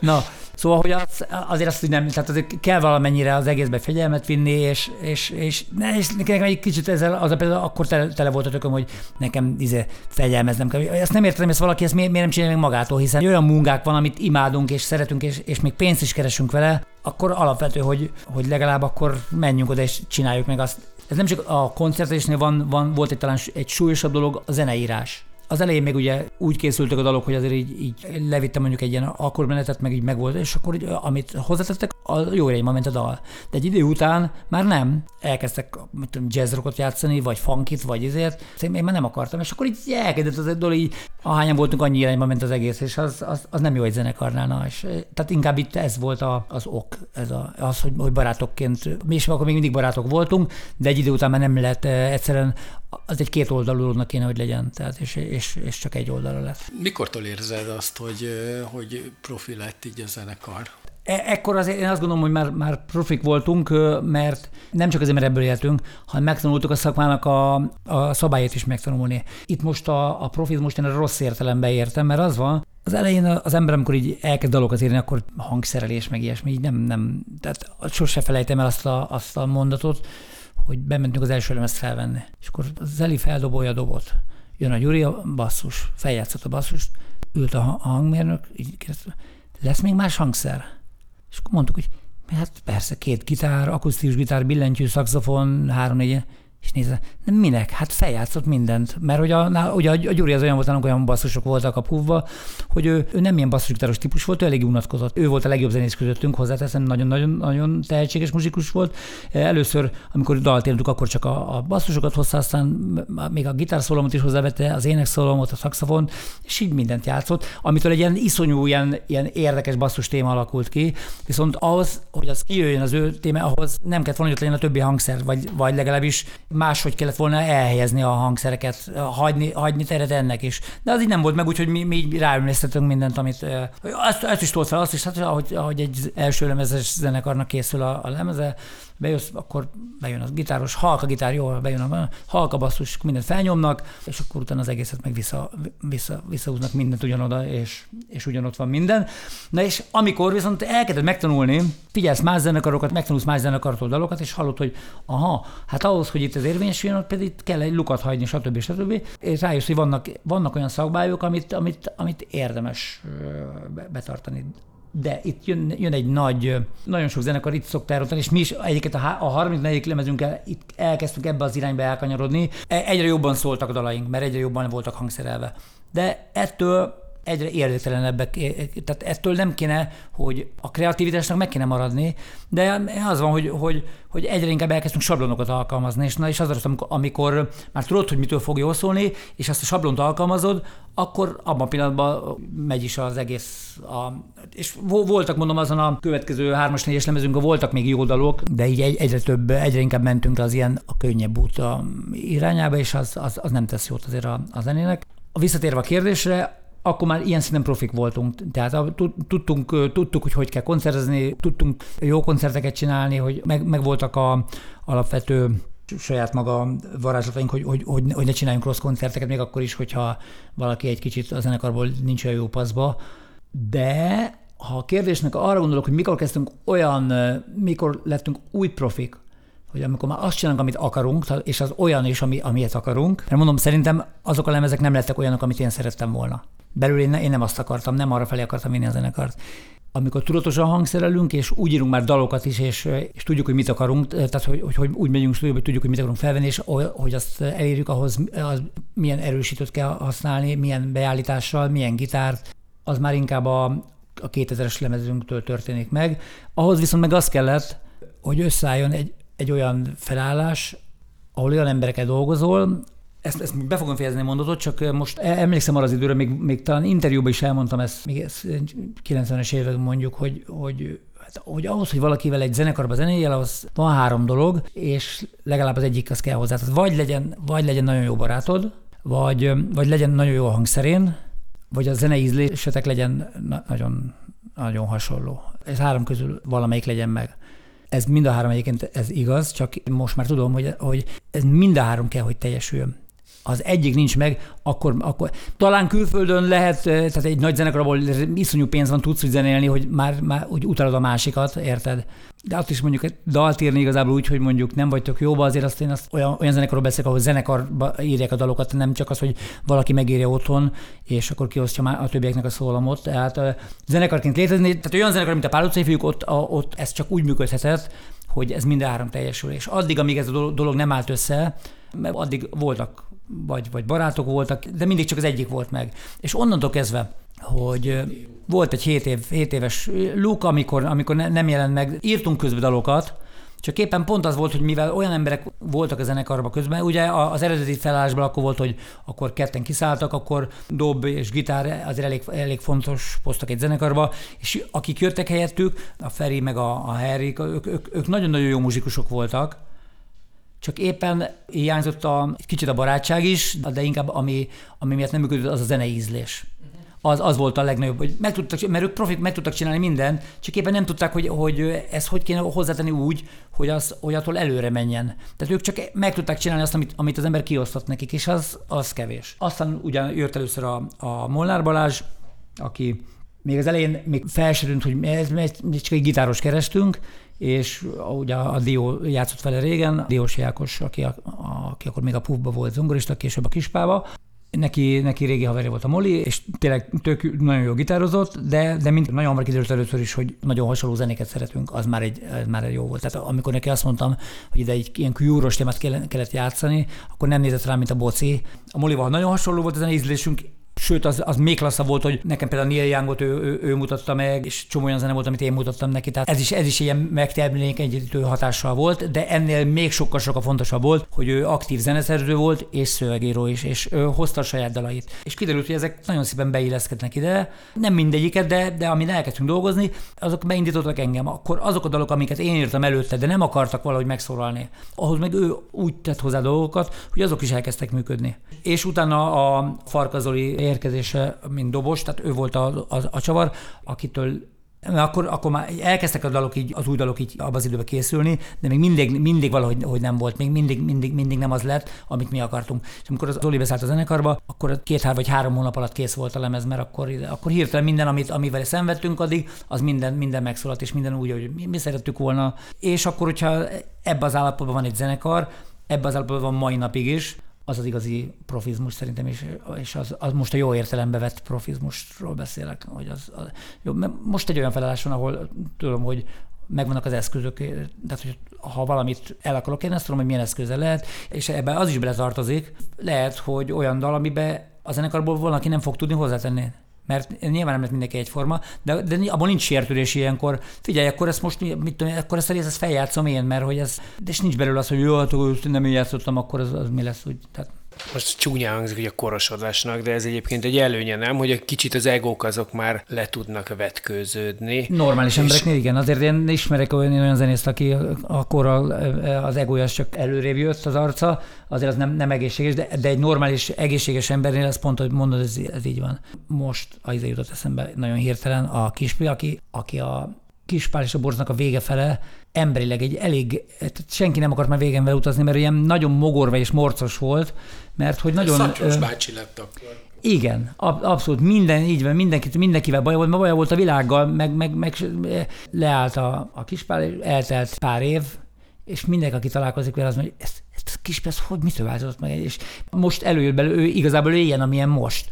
Na, Szóval, hogy az, azért azt, hogy nem, tehát azért kell valamennyire az egészbe fegyelmet vinni, és, és, és, és nekem egy kicsit ezzel az a például akkor tele, tele volt a tököm, hogy nekem izé, fegyelmeznem kell. Ezt nem értem, ezt valaki ezt miért, miért nem csinálja meg magától, hiszen olyan munkák van, amit imádunk és szeretünk, és, és még pénzt is keresünk vele, akkor alapvető, hogy, hogy legalább akkor menjünk oda és csináljuk meg azt. Ez nem csak a koncertésnél van, van volt egy talán egy súlyosabb dolog, a zeneírás az elején még ugye úgy készültek a dalok, hogy azért így, így levittem mondjuk egy ilyen akkordmenetet, meg így megvolt, és akkor így, amit hozzátettek, a jó irányba ment a dal. De egy idő után már nem. Elkezdtek mit tudom, jazz rockot játszani, vagy funkit, vagy ezért. Én már nem akartam, és akkor így elkezdett az egy dal, így ahányan voltunk, annyi irányba ment az egész, és az, az, az nem jó egy zenekarnál. Na, és, tehát inkább itt ez volt a, az ok, ez a, az, hogy, hogy barátokként, mi is akkor még mindig barátok voltunk, de egy idő után már nem lehet egyszerűen az egy két oldalúnak kéne, hogy legyen, tehát és, és, és csak egy oldalra lett. Mikortól érzed azt, hogy, hogy profi lett így a zenekar? E- ekkor azért én azt gondolom, hogy már, már profik voltunk, mert nem csak azért, mert ebből éltünk, hanem megtanultuk a szakmának a, a szabályait is megtanulni. Itt most a, a profit most én a rossz értelemben értem, mert az van, az elején az ember, amikor így elkezd dalokat írni, akkor hangszerelés, meg ilyesmi, így nem, nem, tehát sose felejtem el azt a, azt a mondatot, hogy bementünk az első lemezt felvenni. És akkor Zeli feldobolja a dobot. Jön a Gyuri, a basszus, feljátszott a basszus, ült a hangmérnök, így kérdezte, lesz még más hangszer? És akkor mondtuk, hogy hát persze, két gitár, akusztikus gitár, billentyű, szaxofon, három-négy, és nézze, nem minek? Hát feljátszott mindent. Mert hogy a, ugye a, Gyuri az olyan volt, nálunk olyan basszusok voltak a puvva, hogy ő, ő nem ilyen basszusgitáros típus volt, ő elég unatkozott. Ő volt a legjobb zenész közöttünk, hozzáteszem, nagyon-nagyon tehetséges muzikus volt. Először, amikor dalt éltük, akkor csak a, a basszusokat hozta, aztán még a gitárszólomot is hozzávette, az énekszólomot, a szaxofon, és így mindent játszott, amitől egy ilyen iszonyú, ilyen, ilyen érdekes basszus téma alakult ki. Viszont ahhoz, hogy az kijöjjön az ő téma, ahhoz nem kellett volna, hogy legyen a többi hangszer, vagy, vagy legalábbis máshogy kellett volna elhelyezni a hangszereket, hagyni, hagyni teret ennek is. De az így nem volt meg, úgyhogy mi, mi ráülnéztetünk mindent, amit azt, azt is tolt fel, azt is, hát, ahogy, ahogy egy első lemezes zenekarnak készül a, a lemeze, bejössz, akkor bejön a gitáros, halka gitár, jó, bejön a halka basszus, mindent felnyomnak, és akkor utána az egészet meg vissza, vissza, visszahúznak mindent ugyanoda, és, és ugyanott van minden. Na és amikor viszont elkezded megtanulni, figyelsz más zenekarokat, megtanulsz más zenekartól dalokat, és hallod, hogy aha, hát ahhoz, hogy itt ez érvényesüljön, ott pedig kell egy lukat hagyni, stb. stb. És rájössz, hogy vannak, vannak olyan szakbályok, amit, amit, amit érdemes betartani de itt jön, jön egy nagy, nagyon sok zenekar itt szokta elrontani, és mi is egyiket a, a 34. lemezünkkel itt elkezdtünk ebbe az irányba elkanyarodni. E, egyre jobban szóltak a dalaink, mert egyre jobban voltak hangszerelve. De ettől egyre érdekelenebbek, tehát ettől nem kéne, hogy a kreativitásnak meg kéne maradni, de az van, hogy, hogy, hogy egyre inkább elkezdtünk sablonokat alkalmazni, és, na, és az az, amikor, amikor már tudod, hogy mitől fog jól szólni, és azt a sablont alkalmazod, akkor abban a pillanatban megy is az egész. A, és voltak, mondom, azon a következő hármas, négyes lemezünkön voltak még jó dalok, de így egyre több, egyre inkább mentünk az ilyen a könnyebb út irányába, és az, az, az nem tesz jót azért a, a zenének. Visszatérve a kérdésre, akkor már ilyen szinten profik voltunk. Tehát tudtunk, tudtuk, hogy hogy kell koncertezni, tudtunk jó koncerteket csinálni, hogy meg, meg voltak a alapvető saját maga varázslataink, hogy, hogy, hogy, hogy ne csináljunk rossz koncerteket, még akkor is, hogyha valaki egy kicsit a zenekarból nincs olyan jó paszba. De ha a kérdésnek arra gondolok, hogy mikor kezdtünk olyan, mikor lettünk új profik, hogy amikor már azt csinálunk, amit akarunk, és az olyan is, ami, amilyet akarunk, mert mondom, szerintem azok a lemezek nem lettek olyanok, amit én szerettem volna. Belül én, én nem azt akartam, nem arra felé akartam vinni a zenekart. Amikor tudatosan hangszerelünk, és úgy írunk már dalokat is, és, és tudjuk, hogy mit akarunk, tehát hogy, hogy, hogy úgy megyünk stúdióba, hogy tudjuk, hogy mit akarunk felvenni, és hogy azt elérjük, ahhoz az milyen erősítőt kell használni, milyen beállítással, milyen gitárt, az már inkább a, a 2000-es lemezünktől történik meg. Ahhoz viszont meg az kellett, hogy összeálljon egy, egy olyan felállás, ahol olyan emberekkel dolgozol, ezt, ezt be fogom fejezni a mondatot, csak most e- emlékszem arra az időre, még, még talán interjúban is elmondtam ezt, még ezt 90-es évek mondjuk, hogy, hogy hát, hogy ahhoz, hogy valakivel egy zenekarba zenéjel, az van három dolog, és legalább az egyik az kell hozzá. Tehát vagy legyen, vagy legyen nagyon jó barátod, vagy, vagy legyen nagyon jó a hangszerén, vagy a zenei ízlésetek legyen na- nagyon, nagyon hasonló. Ez három közül valamelyik legyen meg. Ez mind a három egyébként ez igaz, csak most már tudom, hogy, hogy ez mind a három kell, hogy teljesüljön az egyik nincs meg, akkor, akkor talán külföldön lehet, tehát egy nagy zenekarból iszonyú pénz van, tudsz úgy zenélni, hogy már, már úgy utalod a másikat, érted? De ott is mondjuk dalt írni igazából úgy, hogy mondjuk nem vagytok jóba, azért azt én azt olyan, olyan zenekarról beszélek, ahol zenekarba írják a dalokat, nem csak az, hogy valaki megírja otthon, és akkor kiosztja már a többieknek a szólamot. Tehát zenekarként létezni, tehát olyan zenekar, mint a Pál utcai fiúk, ott, a, ott ez csak úgy működhetett, hogy ez mind három teljesül. És addig, amíg ez a dolog nem állt össze, mert addig voltak vagy, vagy barátok voltak, de mindig csak az egyik volt meg. És onnantól kezdve, hogy volt egy 7, év, 7 éves luk, amikor, amikor nem jelent meg, írtunk közben dalokat, csak éppen pont az volt, hogy mivel olyan emberek voltak a zenekarban közben, ugye az eredeti felállásban akkor volt, hogy akkor ketten kiszálltak, akkor dob és gitár azért elég, elég fontos posztok egy zenekarba, és akik jöttek helyettük, a Feri meg a, a Harry, ők, ők, ők nagyon-nagyon jó muzsikusok voltak, csak éppen hiányzott a, egy kicsit a barátság is, de inkább ami, ami miatt nem működött, az a zenei ízlés. Az, az volt a legnagyobb, hogy meg tudtak, mert ők profik meg tudtak csinálni mindent, csak éppen nem tudták, hogy, hogy ezt hogy kéne hozzátenni úgy, hogy, az, hogy attól előre menjen. Tehát ők csak meg tudták csinálni azt, amit, amit az ember kiosztott nekik, és az, az kevés. Aztán ugyan jött először a, a Molnár Balázs, aki még az elején még felsőrült, hogy ez, ez csak egy gitáros kerestünk, és ugye a Dió játszott vele régen, Diós Jákos, aki, a, aki akkor még a Puffba volt zongorista, később a Kispába, Neki, neki régi haverja volt a Moli, és tényleg tök nagyon jó gitározott, de, de mint nagyon hamar kiderült először is, hogy nagyon hasonló zenéket szeretünk, az már egy, ez már egy jó volt. Tehát amikor neki azt mondtam, hogy ide egy ilyen kúros témát kellett játszani, akkor nem nézett rá, mint a boci. A Molival nagyon hasonló volt az ízlésünk, Sőt, az, az még klasszabb volt, hogy nekem például Neil Youngot ő, ő, ő, mutatta meg, és csomó olyan zene volt, amit én mutattam neki. Tehát ez is, ez is ilyen megtermékenyítő hatással volt, de ennél még sokkal sokkal fontosabb volt, hogy ő aktív zeneszerző volt, és szövegíró is, és ő hozta a saját dalait. És kiderült, hogy ezek nagyon szépen beilleszkednek ide. Nem mindegyiket, de, de amin elkezdtünk dolgozni, azok beindítottak engem. Akkor azok a dalok, amiket én írtam előtte, de nem akartak valahogy megszólalni, ahhoz meg ő úgy tett hozzá dolgokat, hogy azok is elkezdtek működni. És utána a Farkazoli érkezése, mint dobos, tehát ő volt a, a, a csavar, akitől mert akkor, akkor már elkezdtek a dalok így, az új dalok így abban az időben készülni, de még mindig, mindig valahogy hogy nem volt, még mindig, mindig, mindig nem az lett, amit mi akartunk. És amikor az Zoli beszállt a zenekarba, akkor két hár vagy három hónap alatt kész volt a lemez, mert akkor, akkor hirtelen minden, amit, amivel szenvedtünk addig, az minden, minden megszólalt, és minden úgy, hogy mi, mi szerettük volna. És akkor, hogyha ebbe az állapotban van egy zenekar, ebbe az állapotban van mai napig is, az az igazi profizmus szerintem, és, és az, az most a jó értelembe vett profizmusról beszélek. Hogy az, az, jó, most egy olyan felállás van, ahol tudom, hogy megvannak az eszközök, tehát hogy ha valamit el akarok, én ezt tudom, hogy milyen eszköze lehet, és ebben az is beletartozik. Lehet, hogy olyan dal, amiben a zenekarból valaki nem fog tudni hozzátenni mert nyilván nem lett mindenki egyforma, de, de abban nincs sértődés ilyenkor. Figyelj, akkor ezt most, mit tudom, akkor ezt a részt ezt feljátszom én, mert hogy ez, és nincs belőle az, hogy jó, hát nem én játszottam, akkor az, az mi lesz, úgy. Tehát most csúnyán hangzik, hogy a korosodásnak, de ez egyébként egy előnye, nem? Hogy egy kicsit az egók azok már le tudnak vetkőződni. Normális és... embereknél igen, azért én ismerek olyan, olyan zenészt, aki akkor az egója csak előrébb jött az arca, azért az nem, nem egészséges, de, de egy normális, egészséges embernél ez pont, hogy mondod, ez, ez így van. Most az jutott eszembe nagyon hirtelen a kispi, aki, aki a Kispál és a borznak a vége fele emberileg egy elég, senki nem akart már végen vele utazni, mert ilyen nagyon mogorva és morcos volt, mert hogy nagyon... Szatyos bácsi lett akkor. Igen, abszolút minden, így van, mindenkit, mindenkivel baj volt, ma baj volt a világgal, meg, meg, meg leállt a, a kispál, és eltelt pár év, és mindenki, aki találkozik vele, az mondja, hogy ezt, ezt a kispál, hogy mitől változott meg, és most előjött belőle, ő igazából ő ilyen, amilyen most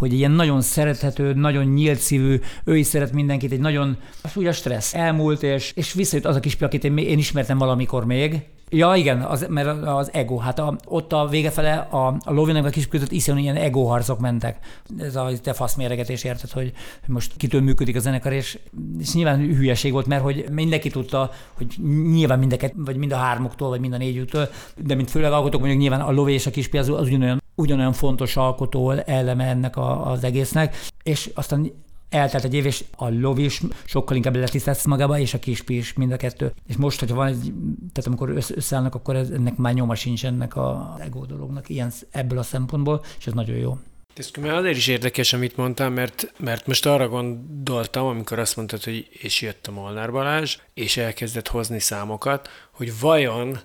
hogy ilyen nagyon szerethető, nagyon nyílt szívű, ő is szeret mindenkit, egy nagyon, az úgy a stressz. Elmúlt, és, és visszajött az a kispi, akit én, én ismertem valamikor még, Ja, igen, az, mert az ego. Hát a, ott a vége fele a, a Lovinek a kis között iszonyú ilyen ego harcok mentek. Ez a te fasz méregetés érted, hogy, most kitől működik a zenekar, és, és nyilván hülyeség volt, mert hogy mindenki tudta, hogy nyilván mindeket, vagy mind a hármuktól, vagy mind a négyüktől, de mint főleg alkotók mondjuk nyilván a Lové és a kispi az, az ugyanolyan ugyanolyan fontos alkotó eleme ennek a, az egésznek, és aztán eltelt egy év, és a lov is sokkal inkább letisztett magába, és a kispi is, mind a kettő. És most, hogyha van egy, tehát amikor összeállnak, akkor ennek már nyoma sincs ennek a ego dolognak, ilyen ebből a szempontból, és ez nagyon jó. Ez már azért is érdekes, amit mondtál, mert, mert most arra gondoltam, amikor azt mondtad, hogy és jött a Molnár Balázs, és elkezdett hozni számokat, hogy vajon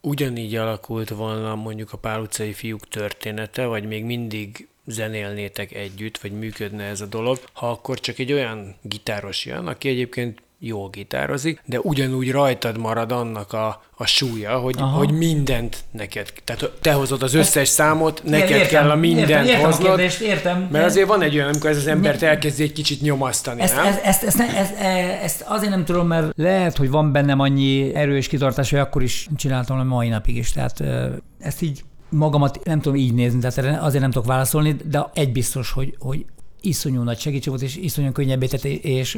ugyanígy alakult volna mondjuk a Pál utcai fiúk története, vagy még mindig zenélnétek együtt, vagy működne ez a dolog, ha akkor csak egy olyan gitáros jön, aki egyébként jól gitározik, de ugyanúgy rajtad marad annak a, a súlya, hogy, hogy mindent neked, tehát te hozod az összes számot, neked értem, kell a mindent értem, értem hoznod. A kérdést, értem. Mert azért van egy olyan, amikor ez az embert elkezdi egy kicsit nyomasztani, ezt, nem? Ezt, ezt, ezt, ezt, ezt, azért nem tudom, mert lehet, hogy van bennem annyi erő és kitartás, hogy akkor is csináltam a mai napig is. Tehát ezt így magamat nem tudom így nézni, tehát azért nem tudok válaszolni, de egy biztos, hogy, hogy iszonyú nagy segítség volt, és iszonyú könnyebbé tett, és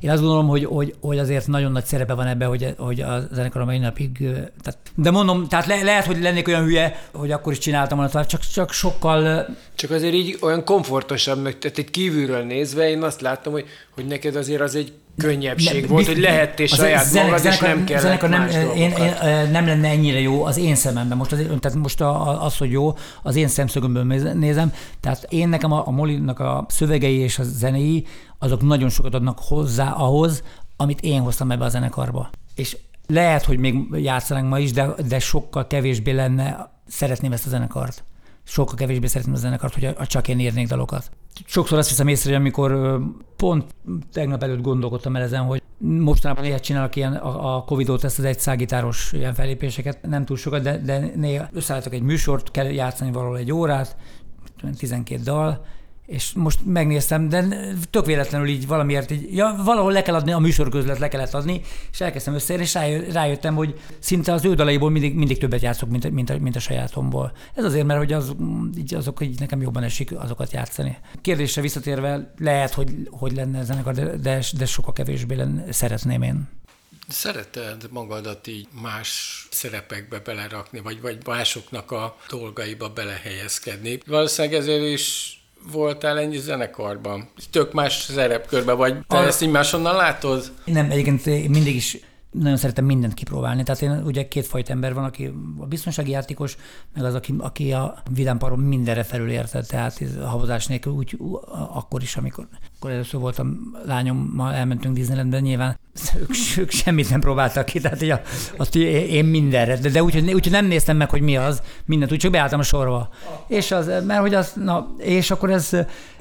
én azt gondolom, hogy, hogy, hogy azért nagyon nagy szerepe van ebben, hogy, hogy a zenekar a mai napig, tehát, de mondom, tehát le, lehet, hogy lennék olyan hülye, hogy akkor is csináltam volna, csak, csak sokkal... Csak azért így olyan komfortosabb, tehát egy kívülről nézve én azt láttam, hogy, hogy neked azért az egy könnyebbség ne, volt, hogy lehettél saját zenek, magad, zenekar, és nem kellett zenekar nem, én, én, nem lenne ennyire jó az én szememben. Most az, tehát most az, hogy jó, az én szemszögömből nézem. Tehát én nekem a, a Molinak a szövegei és a zenéi, azok nagyon sokat adnak hozzá ahhoz, amit én hoztam ebbe a zenekarba. És lehet, hogy még játszanánk ma is, de, de sokkal kevésbé lenne, szeretném ezt a zenekart. Sokkal kevésbé szeretném a zenekart, hogy csak én írnék dalokat. Sokszor azt hiszem észre, hogy amikor pont tegnap előtt gondolkodtam el ezen, hogy mostanában ilyet csinálok ilyen a, a Covid-ot, ezt az egy szágitáros ilyen felépéseket, nem túl sokat, de, de néha összeállítok egy műsort, kell játszani valahol egy órát, 12 dal, és most megnéztem, de tök véletlenül így valamiért így, ja, valahol le kell adni, a műsor között le kellett adni, és elkezdtem összeérni, és rájöttem, hogy szinte az ő dalaiból mindig, mindig többet játszok, mint, mint, a, mint a sajátomból. Ez azért, mert hogy az, így azok így nekem jobban esik azokat játszani. Kérdésre visszatérve, lehet, hogy, hogy lenne zenekar, de, de, de sokkal kevésbé lenne, szeretném én. Szereted magadat így más szerepekbe belerakni, vagy, vagy másoknak a dolgaiba belehelyezkedni? Valószínűleg ezért is voltál ennyi zenekarban? Tök más szerepkörben, vagy te a... ezt így máshonnan látod? Nem, egyébként mindig is nagyon szeretem mindent kipróbálni. Tehát én ugye kétfajta ember van, aki a biztonsági játékos, meg az, aki, aki a vidámparon mindenre felül érte, tehát a havazás nélkül úgy akkor is, amikor akkor először voltam lányommal, elmentünk Disneylandbe, nyilván ők, ők semmit nem próbáltak ki, tehát a, azt én mindenre, de, de úgy, úgy, nem néztem meg, hogy mi az, mindent, úgy csak beálltam a sorba. És az, mert hogy az, na, és akkor ez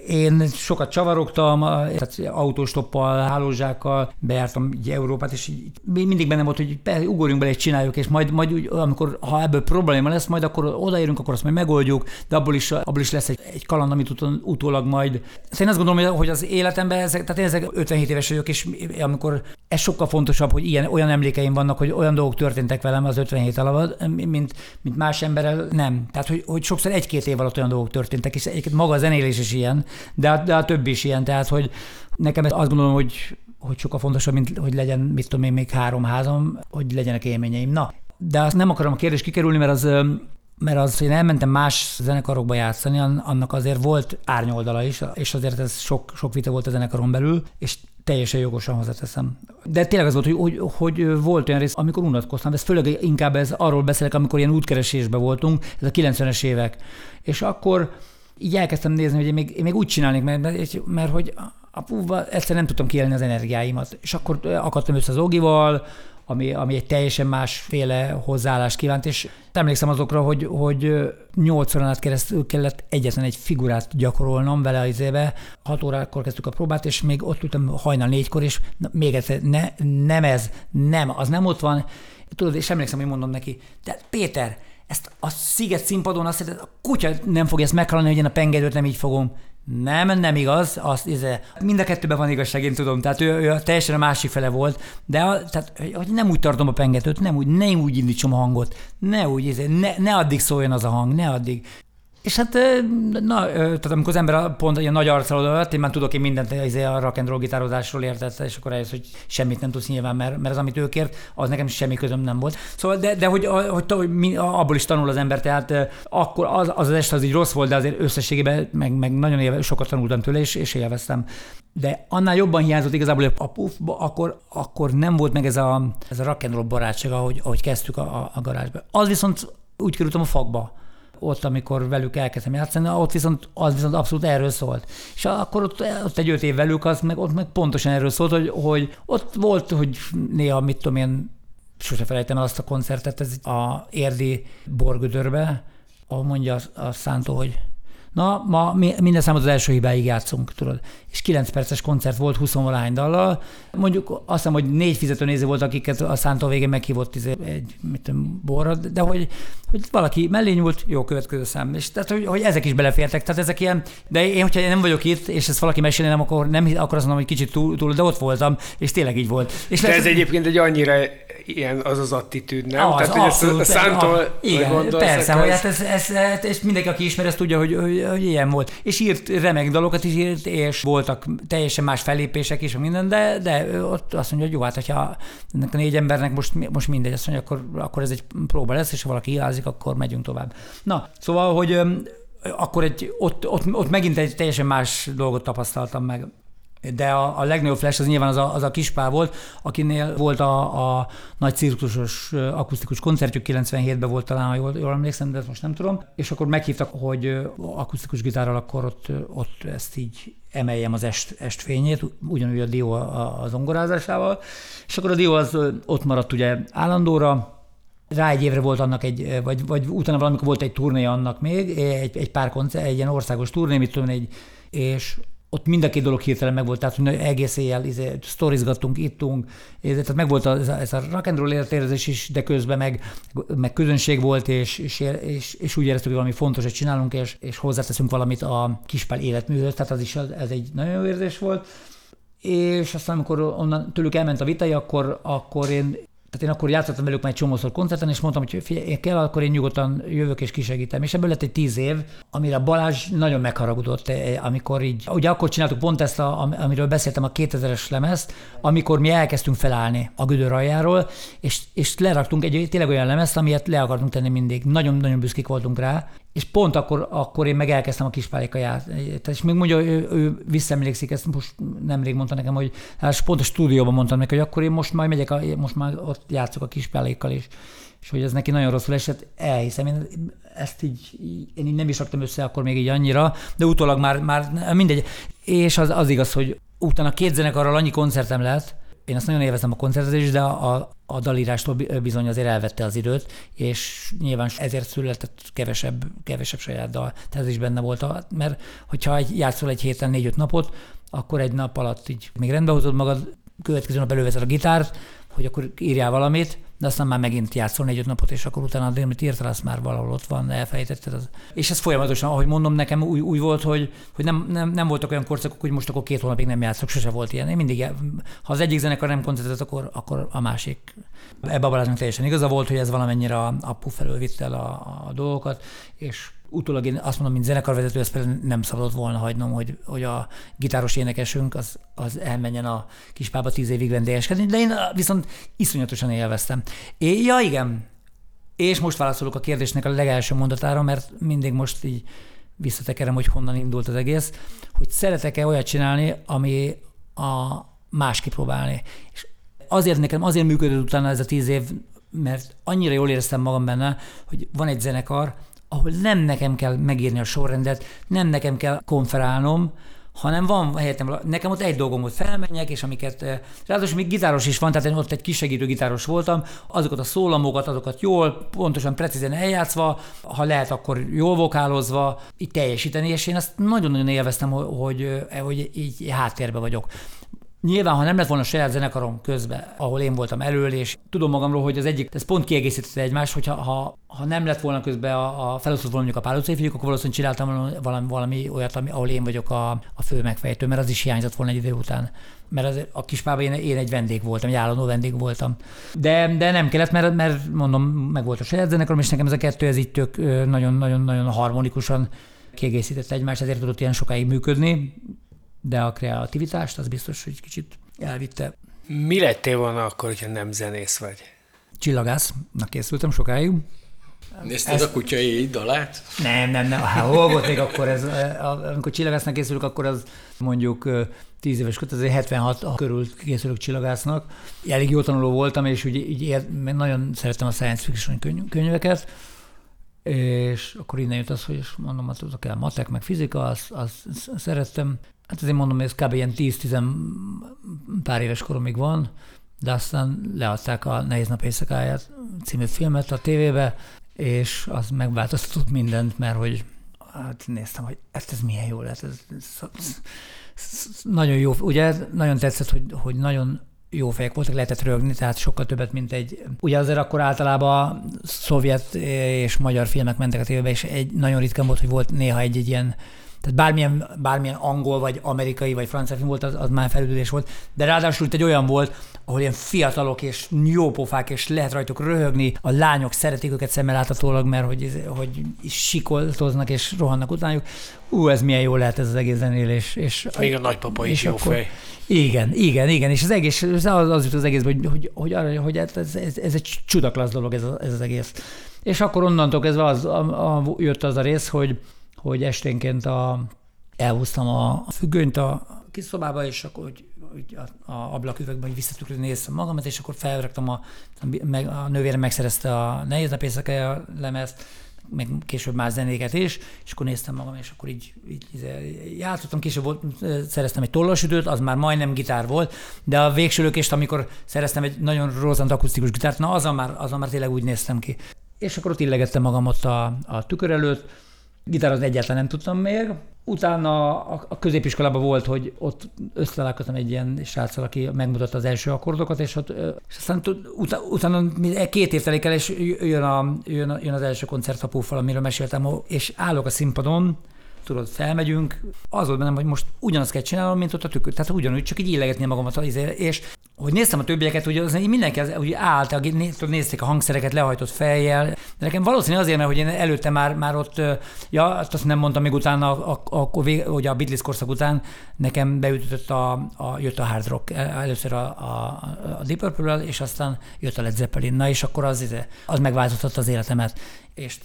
én sokat csavarogtam, tehát autóstoppal, hálózsákkal, bejártam így Európát, és így mindig bennem volt, hogy be, ugorjunk bele és csináljuk, és majd, majd úgy, amikor, ha ebből probléma lesz, majd akkor odaérünk, akkor azt majd megoldjuk, de abból is, abból is lesz egy, egy kaland, amit utólag majd. Ezt én azt gondolom, hogy az életemben, ezek, tehát én ezek 57 éves vagyok, és amikor ez sokkal fontosabb, hogy ilyen, olyan emlékeim vannak, hogy olyan dolgok történtek velem az 57 alatt, mint, mint más emberrel nem. Tehát, hogy, hogy sokszor egy-két év alatt olyan dolgok történtek, és egyébként maga a zenélés is ilyen, de de a többi is ilyen, tehát hogy nekem azt gondolom, hogy, hogy sokkal fontosabb, mint hogy legyen, mit tudom én, még három házam, hogy legyenek élményeim. Na, de azt nem akarom a kérdést kikerülni, mert az mert az, hogy én elmentem más zenekarokba játszani, annak azért volt árnyoldala is, és azért ez sok, sok vita volt a zenekaron belül, és teljesen jogosan hozzáteszem. De tényleg az volt, hogy, hogy, hogy volt olyan rész, amikor unatkoztam, ez főleg inkább ez arról beszélek, amikor ilyen útkeresésben voltunk, ez a 90-es évek. És akkor így elkezdtem nézni, hogy én még, én még úgy csinálnék, mert, mert, mert hogy apuba egyszerűen nem tudtam kielni az energiáimat. És akkor akadtam össze az Ogival, ami, ami egy teljesen másféle hozzáállást kívánt, és emlékszem azokra, hogy, hogy 8 órán át keresztül kellett egyetlen egy figurát gyakorolnom vele az éve. 6 órakor kezdtük a próbát, és még ott ültem hajnal négykor, és na, még egyszer, ne, nem ez, nem, az nem ott van. Tudod, és emlékszem, hogy mondom neki, de Péter, ezt a sziget színpadon azt mondja, a kutya nem fogja ezt meghalni, hogy én a pengedőt nem így fogom. Nem, nem igaz, azt, ez, mind a kettőben van igazság, én tudom, tehát ő, ő teljesen a másik fele volt, de a, tehát, hogy nem úgy tartom a pengetőt, nem úgy, nem úgy indítsam a hangot, ne úgy, ez, ne, ne addig szóljon az a hang, ne addig. És hát, na, tehát amikor az ember pont ilyen nagy arccal oda én már tudok én mindent izé, a rock and roll gitározásról értett, és akkor eljössz, hogy semmit nem tudsz nyilván, mert, mert az, amit ő kért, az nekem semmi közöm nem volt. Szóval, de, de hogy, hogy, hogy abból is tanul az ember, tehát akkor az az, az este az így rossz volt, de azért összességében meg, meg nagyon éve, sokat tanultam tőle, és, és élveztem. De annál jobban hiányzott igazából a puffba, akkor, akkor nem volt meg ez a, ez a rock and roll barátság, ahogy, ahogy kezdtük a, a, a garázsba. Az viszont úgy kerültem a fakba ott, amikor velük elkezdtem játszani, ott viszont, az viszont abszolút erről szólt. És akkor ott, ott egy öt év velük, az meg, ott meg pontosan erről szólt, hogy, hogy ott volt, hogy néha, mit tudom én, sose felejtem el azt a koncertet, ez a érdi borgödörbe, ahol mondja a, a Szántó, hogy Na, ma minden számot az első hibáig játszunk, tudod. És 9 perces koncert volt 20 valány dallal. Mondjuk azt hiszem, hogy négy fizetőnéző volt, akiket a szántó végén meghívott izé, egy mit tudom, borra, de hogy, hogy valaki mellé nyúlt, jó, következő szám. És tehát, hogy, hogy, ezek is belefértek. Tehát ezek ilyen, de én, hogyha én nem vagyok itt, és ezt valaki mesélni nem, akkor nem, akkor azt mondom, hogy kicsit túl, túl, de ott voltam, és tényleg így volt. És de ez egyébként egy annyira ilyen az az attitűd, nem? Az, Tehát, abszolút, hogy ezt a szántól Igen, persze, hogy hát ez, ez, ez, és mindenki, aki ismer, ezt tudja, hogy, hogy, hogy ilyen volt. És írt remek dalokat is írt, és voltak teljesen más fellépések is, minden, de, de ott azt mondja, hogy jó, hát hogyha ennek a négy embernek most, most mindegy, azt mondja, akkor, akkor ez egy próba lesz, és ha valaki ilázik, akkor megyünk tovább. Na, szóval, hogy akkor egy, ott, ott, ott megint egy teljesen más dolgot tapasztaltam meg. De a, a legnagyobb flash az nyilván az a, az a kispál volt, akinél volt a, a nagy cirkusos akusztikus koncertjük, 97-ben volt talán, ha jól, jól emlékszem, de ezt most nem tudom. És akkor meghívtak, hogy akusztikus gitárral akkor ott, ott ezt így emeljem az est, estfényét, ugyanúgy a dió az zongorázásával. És akkor a dió az ott maradt ugye állandóra, rá egy évre volt annak egy, vagy, vagy utána valamikor volt egy turné annak még, egy, egy pár koncert, egy ilyen országos turné, mit tudom, egy és ott mind a két dolog hirtelen meg volt, tehát hogy egész éjjel izé, sztorizgattunk, ittunk, tehát meg volt ez a, ez a rock and roll életérzés is, de közben meg, meg közönség volt, és, és, és, és úgy éreztük, hogy valami fontos, hogy csinálunk, és, és hozzáteszünk valamit a kispál életműhöz, tehát az is ez egy nagyon jó érzés volt. És aztán, amikor onnan tőlük elment a vitai, akkor, akkor én tehát én akkor játszottam velük már egy csomószor koncerten, és mondtam, hogy figyelj, kell, akkor én nyugodtan jövök és kisegítem. És ebből lett egy tíz év, amire Balázs nagyon megharagudott, eh, amikor így, ugye akkor csináltuk pont ezt, a, amiről beszéltem, a 2000-es lemezt, amikor mi elkezdtünk felállni a gödör aljáról, és, és leraktunk egy tényleg olyan lemezt, amilyet le akartunk tenni mindig. Nagyon-nagyon büszkék voltunk rá, és pont akkor, akkor én meg elkezdtem a kispályka ját. Tehát és még mondja, ő, ő visszaemlékszik, ezt most nemrég mondta nekem, hogy hát pont a stúdióban mondtam neki, hogy akkor én most majd megyek, a, most már ott játszok a kispályékkal is. És hogy ez neki nagyon rosszul esett, elhiszem. Én ezt így, én így nem is raktam össze akkor még így annyira, de utólag már, már mindegy. És az, az igaz, hogy utána két zenekarral annyi koncertem lett, én azt nagyon élvezem a koncertezést, de a, a dalírástól bizony azért elvette az időt, és nyilván ezért született kevesebb, kevesebb saját dal. Tehát ez is benne volt, mert hogyha egy, játszol egy héten négy-öt napot, akkor egy nap alatt így még rendbe hozod magad, következő nap előveszed a gitárt, hogy akkor írjál valamit, de aztán már megint játszol négy-öt napot, és akkor utána, amit írtál, az már valahol ott van, elfejtetted. Az. És ez folyamatosan, ahogy mondom, nekem úgy, úgy volt, hogy, hogy nem, nem, nem, voltak olyan korszakok, hogy most akkor két hónapig nem játszok, sose volt ilyen. Én mindig, ha az egyik zenekar nem koncertet, akkor, akkor a másik. Ebbe a Balázsnak teljesen igaza volt, hogy ez valamennyire a, a felől vitte el a, a dolgokat, és utólag én azt mondom, mint zenekarvezető, ezt nem szabadott volna hagynom, hogy, hogy a gitáros énekesünk az, az elmenjen a kispába tíz évig vendégeskedni, de én viszont iszonyatosan élveztem. É, ja, igen. És most válaszolok a kérdésnek a legelső mondatára, mert mindig most így visszatekerem, hogy honnan indult az egész, hogy szeretek-e olyat csinálni, ami a más kipróbálni. És azért nekem, azért működött utána ez a tíz év, mert annyira jól éreztem magam benne, hogy van egy zenekar, ahol nem nekem kell megírni a sorrendet, nem nekem kell konferálnom, hanem van helyettem, nekem ott egy dolgom, hogy felmenjek, és amiket, eh, ráadásul még gitáros is van, tehát én ott egy kisegítő gitáros voltam, azokat a szólamokat, azokat jól, pontosan, precízen eljátszva, ha lehet, akkor jól vokálozva, így teljesíteni, és én ezt nagyon-nagyon élveztem, hogy, hogy, eh, hogy így háttérbe vagyok. Nyilván, ha nem lett volna saját zenekarom közben, ahol én voltam elől, és tudom magamról, hogy az egyik, ez pont kiegészítette egymást, hogyha ha, ha nem lett volna közben a, a felosztott volna mondjuk a pálocai fiúk, akkor valószínűleg csináltam valami, valami olyat, ami, ahol én vagyok a, a fő megfejtő, mert az is hiányzott volna egy idő után. Mert az, a kispában én, én, egy vendég voltam, egy állandó vendég voltam. De, de nem kellett, mert, mert mondom, meg volt a saját zenekarom, és nekem ez a kettő, ez így tök nagyon-nagyon harmonikusan kiegészítette egymást, ezért tudott ilyen sokáig működni de a kreativitást az biztos, hogy kicsit elvitte. Mi lettél volna akkor, hogyha nem zenész vagy? Csillagásznak készültem sokáig. Nézted Ezt... a kutyai dalát? Nem, nem, nem. Hát, hol volt még akkor ez? Amikor csillagásznak készülök, akkor az mondjuk 10 éves kort, azért 76 körül készülök csillagásznak. Elég jó tanuló voltam, és úgy, így nagyon szerettem a science fiction könyveket, és akkor innen jött az, hogy mondom, hogy az kell matek, meg fizika, azt, azt szerettem. Hát azért mondom, ez kb. ilyen 10-10 pár éves koromig van, de aztán leadták a Nehéz nap éjszakáját című filmet a tévébe, és az megváltoztatott mindent, mert hogy hát néztem, hogy ezt ez milyen jó lett, ez, ez, ez nagyon jó, ugye nagyon tetszett, hogy, hogy nagyon jó fejek voltak, lehetett rögni, tehát sokkal többet, mint egy... Ugye azért akkor általában szovjet és magyar filmek mentek a tévébe, és egy nagyon ritkán volt, hogy volt néha egy, egy ilyen tehát bármilyen, bármilyen angol, vagy amerikai, vagy francia film volt, az, az már felüldülés volt. De ráadásul itt egy olyan volt, ahol ilyen fiatalok és jó pofák, és lehet rajtuk röhögni, a lányok szeretik őket szemmel láthatólag, mert hogy, hogy sikoltoznak és rohannak utánjuk. Ú, ez milyen jó lehet ez az egész zenélés. És, Még a nagypapa is jó akkor, fej. Igen, igen, igen, és az egész, az, az jut az egész, hogy, hogy, hogy, arra, hogy ez, ez, ez, egy csudaklasz dolog ez, ez az egész. És akkor onnantól kezdve az, a, a, jött az a rész, hogy hogy esténként a, elhúztam a függönyt a kis szobába, és akkor hogy, hogy a, a ablaküvegben hogy visszatükrözni néztem magamat, és akkor felraktam a, a, a nővére megszerezte a nehéz nap éjszakája lemezt, meg később már zenéket is, és akkor néztem magam, és akkor így, így, így játszottam, később volt, szereztem egy tollasütőt, az már majdnem gitár volt, de a végső lökést, amikor szereztem egy nagyon rozant akusztikus gitárt, na azon már, azon már tényleg úgy néztem ki. És akkor ott illegettem magam ott a, a tükör előtt, Gitározni egyáltalán nem tudtam még. Utána a, a középiskolában volt, hogy ott összetalálkoztam egy ilyen sráccal, aki megmutatta az első akkordokat, és, ott, és aztán utána, utána két év telik el, és jön, a, jön, a, jön az első koncert a Puffal, amiről meséltem, és állok a színpadon, tudod, felmegyünk, az volt bennem, hogy most ugyanazt kell csinálnom, mint ott a tükör. Tehát ugyanúgy, csak így illegetni magamat, és hogy néztem a többieket, hogy az, mindenki az, úgy állt, nézték a hangszereket lehajtott fejjel, de nekem valószínű azért, mert hogy én előtte már, már ott, ja, azt nem mondtam még utána, a, a, a, hogy a Beatles korszak után nekem beütött a, a, jött a hard rock, először a, a, a Deep purple és aztán jött a Led Zeppelin, na és akkor az, az megváltoztatta az életemet. És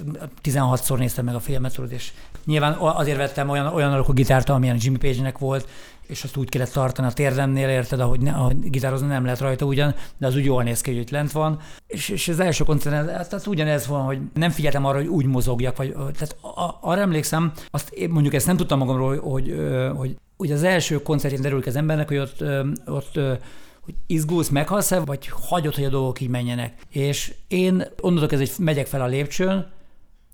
16-szor néztem meg a filmet, tudod, és nyilván azért vettem olyan, olyan alakú gitárt, amilyen Jimmy Page-nek volt, és azt úgy kellett tartani a térdemnél, érted, ahogy, ne, ahogy gitározni nem lehet rajta ugyan, de az úgy jól néz ki, hogy itt lent van. És, és az első koncerten, tehát ugyanez van, hogy nem figyeltem arra, hogy úgy mozogjak, vagy tehát arra emlékszem, azt én mondjuk ezt nem tudtam magamról, hogy, hogy, hogy az első koncertjén derül az embernek, hogy ott, ott hogy izgulsz, meghalsz-e, vagy hagyod, hogy a dolgok így menjenek. És én onnantól kezdve megyek fel a lépcsőn,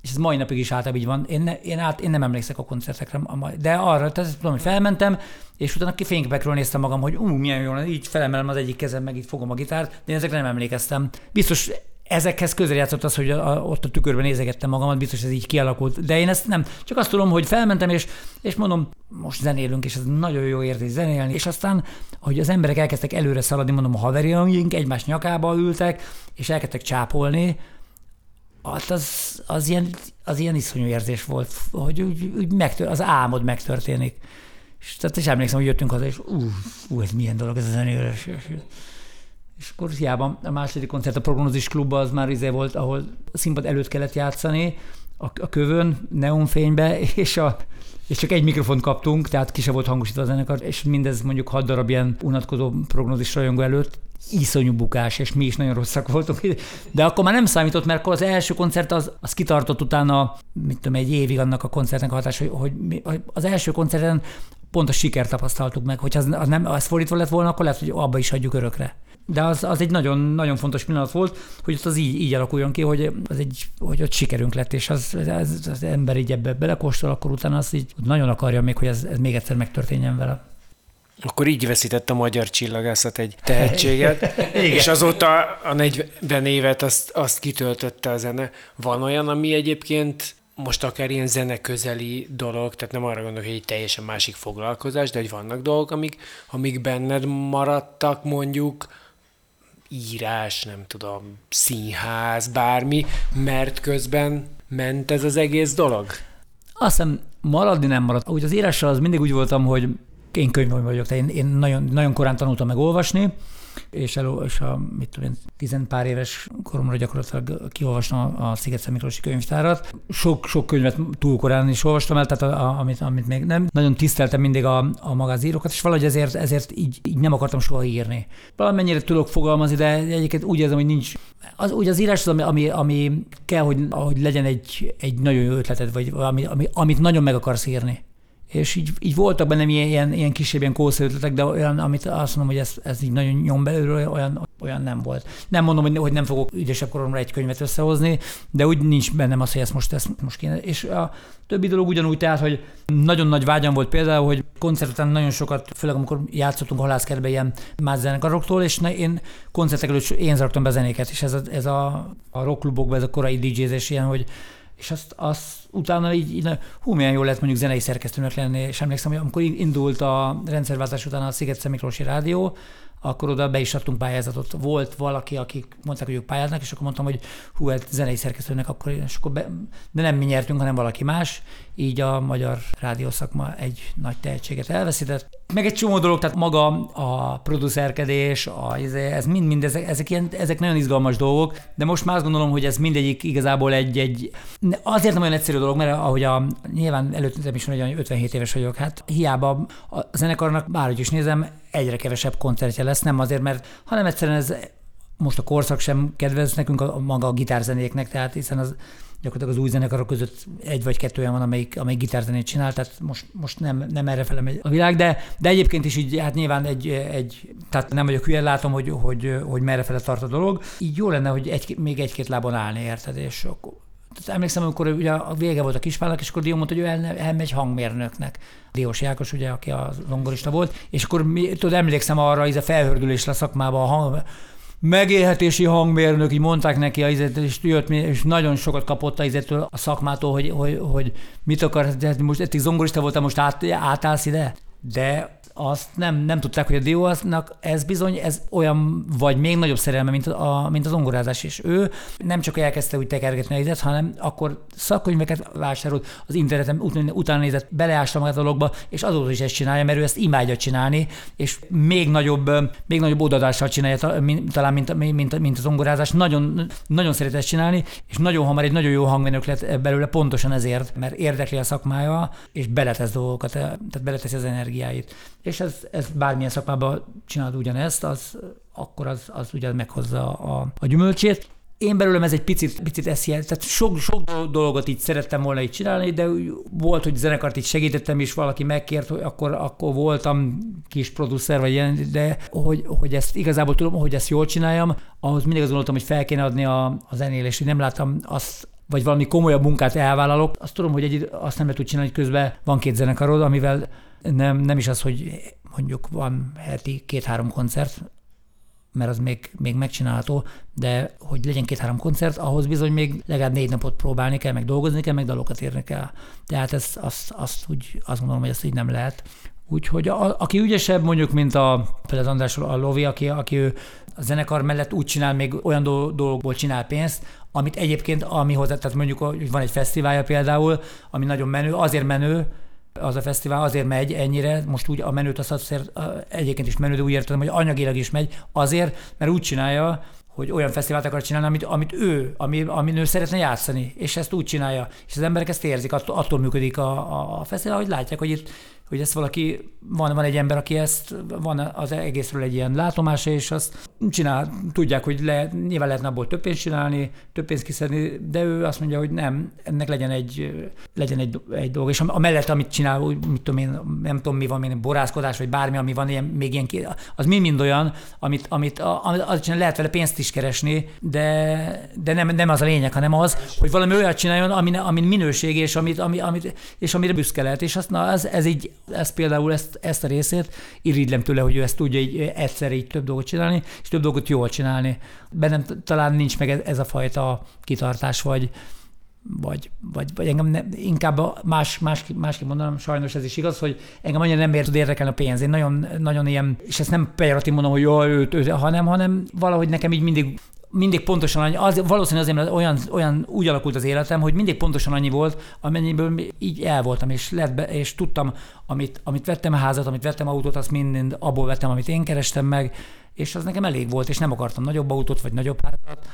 és ez mai napig is általában így van. Én, ne, én, át, én nem emlékszek a koncertekre, de arra, tehát tudom, hogy felmentem, és utána ki fényképekről néztem magam, hogy ú, milyen jó, így felemelem az egyik kezem, meg így fogom a gitárt, de én ezekre nem emlékeztem. Biztos ezekhez közel játszott az, hogy a, ott a tükörben nézegettem magamat, biztos ez így kialakult. De én ezt nem, csak azt tudom, hogy felmentem, és, és mondom, most zenélünk, és ez nagyon jó érzés zenélni, és aztán, hogy az emberek elkezdtek előre szaladni, mondom, a haveriaink egymás nyakába ültek, és elkezdtek csápolni, hát az, az, ilyen, az ilyen iszonyú érzés volt, hogy úgy, úgy megtör, az álmod megtörténik. És, tehát és emlékszem, hogy jöttünk haza, és ú, ú ez milyen dolog ez a zenélés. És akkor hiába a második koncert a Prognózis klubban az már izé volt, ahol a színpad előtt kellett játszani, a, a kövön, neonfénybe, és, a, és csak egy mikrofont kaptunk, tehát ki volt hangosítva a zenekar, és mindez mondjuk hat darab ilyen unatkozó prognózis rajongó előtt, iszonyú bukás, és mi is nagyon rosszak voltunk. De akkor már nem számított, mert akkor az első koncert az, az kitartott utána, mit tudom, egy évig annak a koncertnek a hatás, hogy, hogy az első koncerten pont a sikert tapasztaltuk meg, hogyha az, az nem, az fordítva lett volna, akkor lehet, hogy abba is hagyjuk örökre. De az, az egy nagyon, nagyon fontos pillanat volt, hogy ott az így, így alakuljon ki, hogy, az egy, hogy ott sikerünk lett, és az, az, az ember így ebbe belekóstol, akkor utána az így nagyon akarja még, hogy ez, ez még egyszer megtörténjen vele. Akkor így veszített a magyar csillagászat egy tehetséget, és azóta a 40 évet azt, azt kitöltötte a zene. Van olyan, ami egyébként most akár ilyen zene közeli dolog, tehát nem arra gondolok, hogy egy teljesen másik foglalkozás, de hogy vannak dolgok, amik, amik benned maradtak mondjuk, írás, nem tudom, színház, bármi, mert közben ment ez az egész dolog? Azt hiszem, maradni nem maradt. Úgy az írással az mindig úgy voltam, hogy én könyvvonő vagyok, tehát én, én nagyon, nagyon korán tanultam meg olvasni, és, elő, és a, mit tudom én, tizen pár éves koromra gyakorlatilag kiolvastam a Sziget Miklósi könyvtárat. Sok, sok könyvet túl korán is olvastam el, tehát a, a, amit, amit még nem. Nagyon tiszteltem mindig a, a magazírokat, és valahogy ezért, ezért így, így nem akartam soha írni. Valamennyire tudok fogalmazni, de egyébként úgy érzem, hogy nincs. Az, úgy az írás az, ami, ami, ami kell, hogy, hogy legyen egy, egy nagyon jó ötleted, vagy ami, ami, amit nagyon meg akarsz írni és így, így voltak bennem ilyen, ilyen, ilyen kisebb ilyen ötletek, de olyan, amit azt mondom, hogy ez, ez így nagyon nyom belülről, olyan, olyan nem volt. Nem mondom, hogy, hogy nem fogok ügyesebb koromra egy könyvet összehozni, de úgy nincs bennem az, hogy ezt most, ezt most kéne. És a többi dolog ugyanúgy, tehát, hogy nagyon nagy vágyam volt például, hogy koncert után nagyon sokat, főleg amikor játszottunk halászkertbe ilyen más zenekaroktól, és ne, én koncertek előtt én zaraktam be zenéket, és ez a, ez a, a rockklubokban, ez a korai DJ-zés ilyen, hogy és azt, azt utána így, így hú, milyen jó lett mondjuk zenei szerkesztőnek lenni, és emlékszem, hogy amikor indult a rendszerváltás után a Sziget Miklósi Rádió, akkor oda be is adtunk pályázatot. Volt valaki, akik mondták, hogy ők pályáznak, és akkor mondtam, hogy hú, hát zenei szerkesztőnek akkor, és akkor be, de nem mi nyertünk, hanem valaki más, így a magyar rádiószakma egy nagy tehetséget elveszített. Meg egy csomó dolog, tehát maga a producerkedés, a, ez mind-mind, ezek, ezek, ilyen, ezek nagyon izgalmas dolgok, de most már azt gondolom, hogy ez mindegyik igazából egy, egy azért nem olyan egyszerű dolog, mert ahogy a, nyilván előttem is hogy 57 éves vagyok, hát hiába a zenekarnak, bárhogy is nézem, egyre kevesebb koncertje lesz, nem azért, mert, hanem egyszerűen ez most a korszak sem kedvez nekünk a, a maga a gitárzenéknek, tehát hiszen az gyakorlatilag az új zenekarok között egy vagy kettő olyan van, amelyik, amelyik gitárzenét csinál, tehát most, most nem, nem erre fele a világ, de, de egyébként is így, hát nyilván egy, egy tehát nem vagyok hülye, látom, hogy, hogy, hogy merre fele tart a dolog. Így jó lenne, hogy egy, még egy-két lábon állni, érted? És akkor Tehát emlékszem, amikor ugye a vége volt a kispálnak, és akkor Dió mondta, hogy ő el, elmegy hangmérnöknek. Diós Jákos, ugye, aki a zongorista volt, és akkor mi, tudod, emlékszem arra, ez a felhördülésre a szakmában a hang, megélhetési hangmérnök, így mondták neki, és jött, és nagyon sokat kapott a, a szakmától, hogy, hogy, hogy mit akar, de most eddig zongorista voltam, most át, átállsz ide? De azt nem, nem tudták, hogy a Diónak ez bizony ez olyan, vagy még nagyobb szerelme, mint, a, mint az ongorázás. És ő nem csak elkezdte úgy tekergetni a izet, hanem akkor szakkönyveket vásárolt, az interneten utána nézett, beleásta magát a dologba, és azóta is ezt csinálja, mert ő ezt imádja csinálni, és még nagyobb, még nagyobb odadással csinálja talán, mint, mint, mint az ongorázás. Nagyon, nagyon szeret ezt csinálni, és nagyon hamar egy nagyon jó hangmenők lett belőle pontosan ezért, mert érdekli a szakmája, és beletesz dolgokat, tehát beleteszi az energiáit és ez, ez bármilyen szakmában csinálod ugyanezt, az, akkor az, az ugye meghozza a, a gyümölcsét. Én belőlem ez egy picit, picit ezt jelent, tehát sok, sok dolgot így szerettem volna így csinálni, de volt, hogy zenekart így segítettem, és valaki megkért, hogy akkor, akkor voltam kis producer, vagy ilyen, de hogy, hogy ezt igazából tudom, hogy ezt jól csináljam, ahhoz mindig azt gondoltam, hogy fel kéne adni a, a zenélést, nem láttam azt, vagy valami komolyabb munkát elvállalok, azt tudom, hogy egy, azt nem lehet úgy csinálni, hogy közben van két zenekarod, amivel nem, nem is az, hogy mondjuk van heti két-három koncert, mert az még, még megcsinálható, de hogy legyen két-három koncert, ahhoz bizony még legalább négy napot próbálni kell, meg dolgozni kell, meg dalokat érni kell. Tehát ez, azt, azt, úgy, azt gondolom, hogy ezt így nem lehet. Úgyhogy a, aki ügyesebb mondjuk, mint a, például az András a Lovi, aki, aki ő a zenekar mellett úgy csinál, még olyan dolgokból csinál pénzt, amit egyébként, ami hozzá, tehát mondjuk van egy fesztiválja például, ami nagyon menő, azért menő, az a fesztivál azért megy ennyire, most úgy a menőt az azért egyébként is menő, de úgy értem, hogy anyagilag is megy, azért, mert úgy csinálja, hogy olyan fesztivált akar csinálni, amit, amit ő, ami, amin ő szeretne játszani, és ezt úgy csinálja. És az emberek ezt érzik, attól, attól működik a, a, a fesztivál, hogy látják, hogy itt hogy ezt valaki, van, van egy ember, aki ezt, van az egészről egy ilyen látomása, és azt csinál, tudják, hogy le, nyilván lehetne abból több pénzt csinálni, több pénzt kiszedni, de ő azt mondja, hogy nem, ennek legyen egy, legyen egy, egy dolog. És a mellett, amit csinál, úgy, mit tudom én, nem tudom mi van, milyen borázkodás, vagy bármi, ami van, ilyen, még ilyen, az mind-mind olyan, amit, amit, amit az csinál, lehet vele pénzt is keresni, de, de nem, nem az a lényeg, hanem az, hogy valami olyat csináljon, ami, ami minőség, és, amit, ami, amit, és amire büszke lehet. És azt, na, ez, ez így ezt például ezt, ezt a részét irigylem tőle, hogy ő ezt tudja így egyszer így több dolgot csinálni, és több dolgot jól csinálni. Bennem talán nincs meg ez a fajta kitartás, vagy, vagy, vagy, vagy engem ne, inkább más, más, másképp mondanom, sajnos ez is igaz, hogy engem annyira nem ért érdekelni a pénz. Én nagyon, nagyon ilyen, és ezt nem pejoratív mondom, hogy jó, őt, őt, hanem, hanem valahogy nekem így mindig mindig pontosan annyi, az, valószínűleg azért, mert olyan, olyan úgy alakult az életem, hogy mindig pontosan annyi volt, amennyiből így el voltam, és, lett be, és tudtam, amit, amit vettem házat, amit vettem autót, azt mind abból vettem, amit én kerestem meg, és az nekem elég volt, és nem akartam nagyobb autót, vagy nagyobb házat.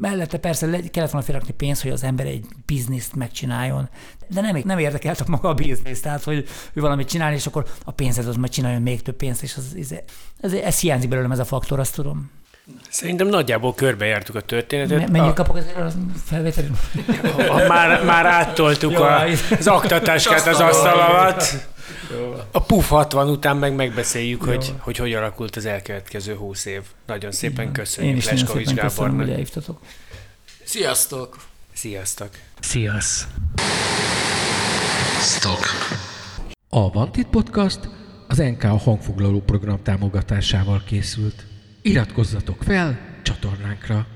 Mellette persze kellett volna felrakni pénzt, hogy az ember egy bizniszt megcsináljon, de nem, nem érdekelt maga a biznisz, tehát hogy ő valamit csinál, és akkor a pénzed az majd csináljon még több pénzt, és az, ez, ez, ez hiányzik belőlem ez a faktor, azt tudom. Szerintem nagyjából körbejártuk a történetet. Mennyit a... kapok ezért a felvételről? már, már áttoltuk Jó, a, az aktatáskát az asztal alatt. A PUF 60 után meg megbeszéljük, hogy, hogy hogy alakult az elkövetkező 20 év. Nagyon szépen Igen. köszönjük Én is Leskovics szépen köszönöm, hogy elhívtatok. Sziasztok! Sziasztok! Sziasz! Stock. A Vantit Podcast az NK hangfoglaló program támogatásával készült. Iratkozzatok fel csatornánkra!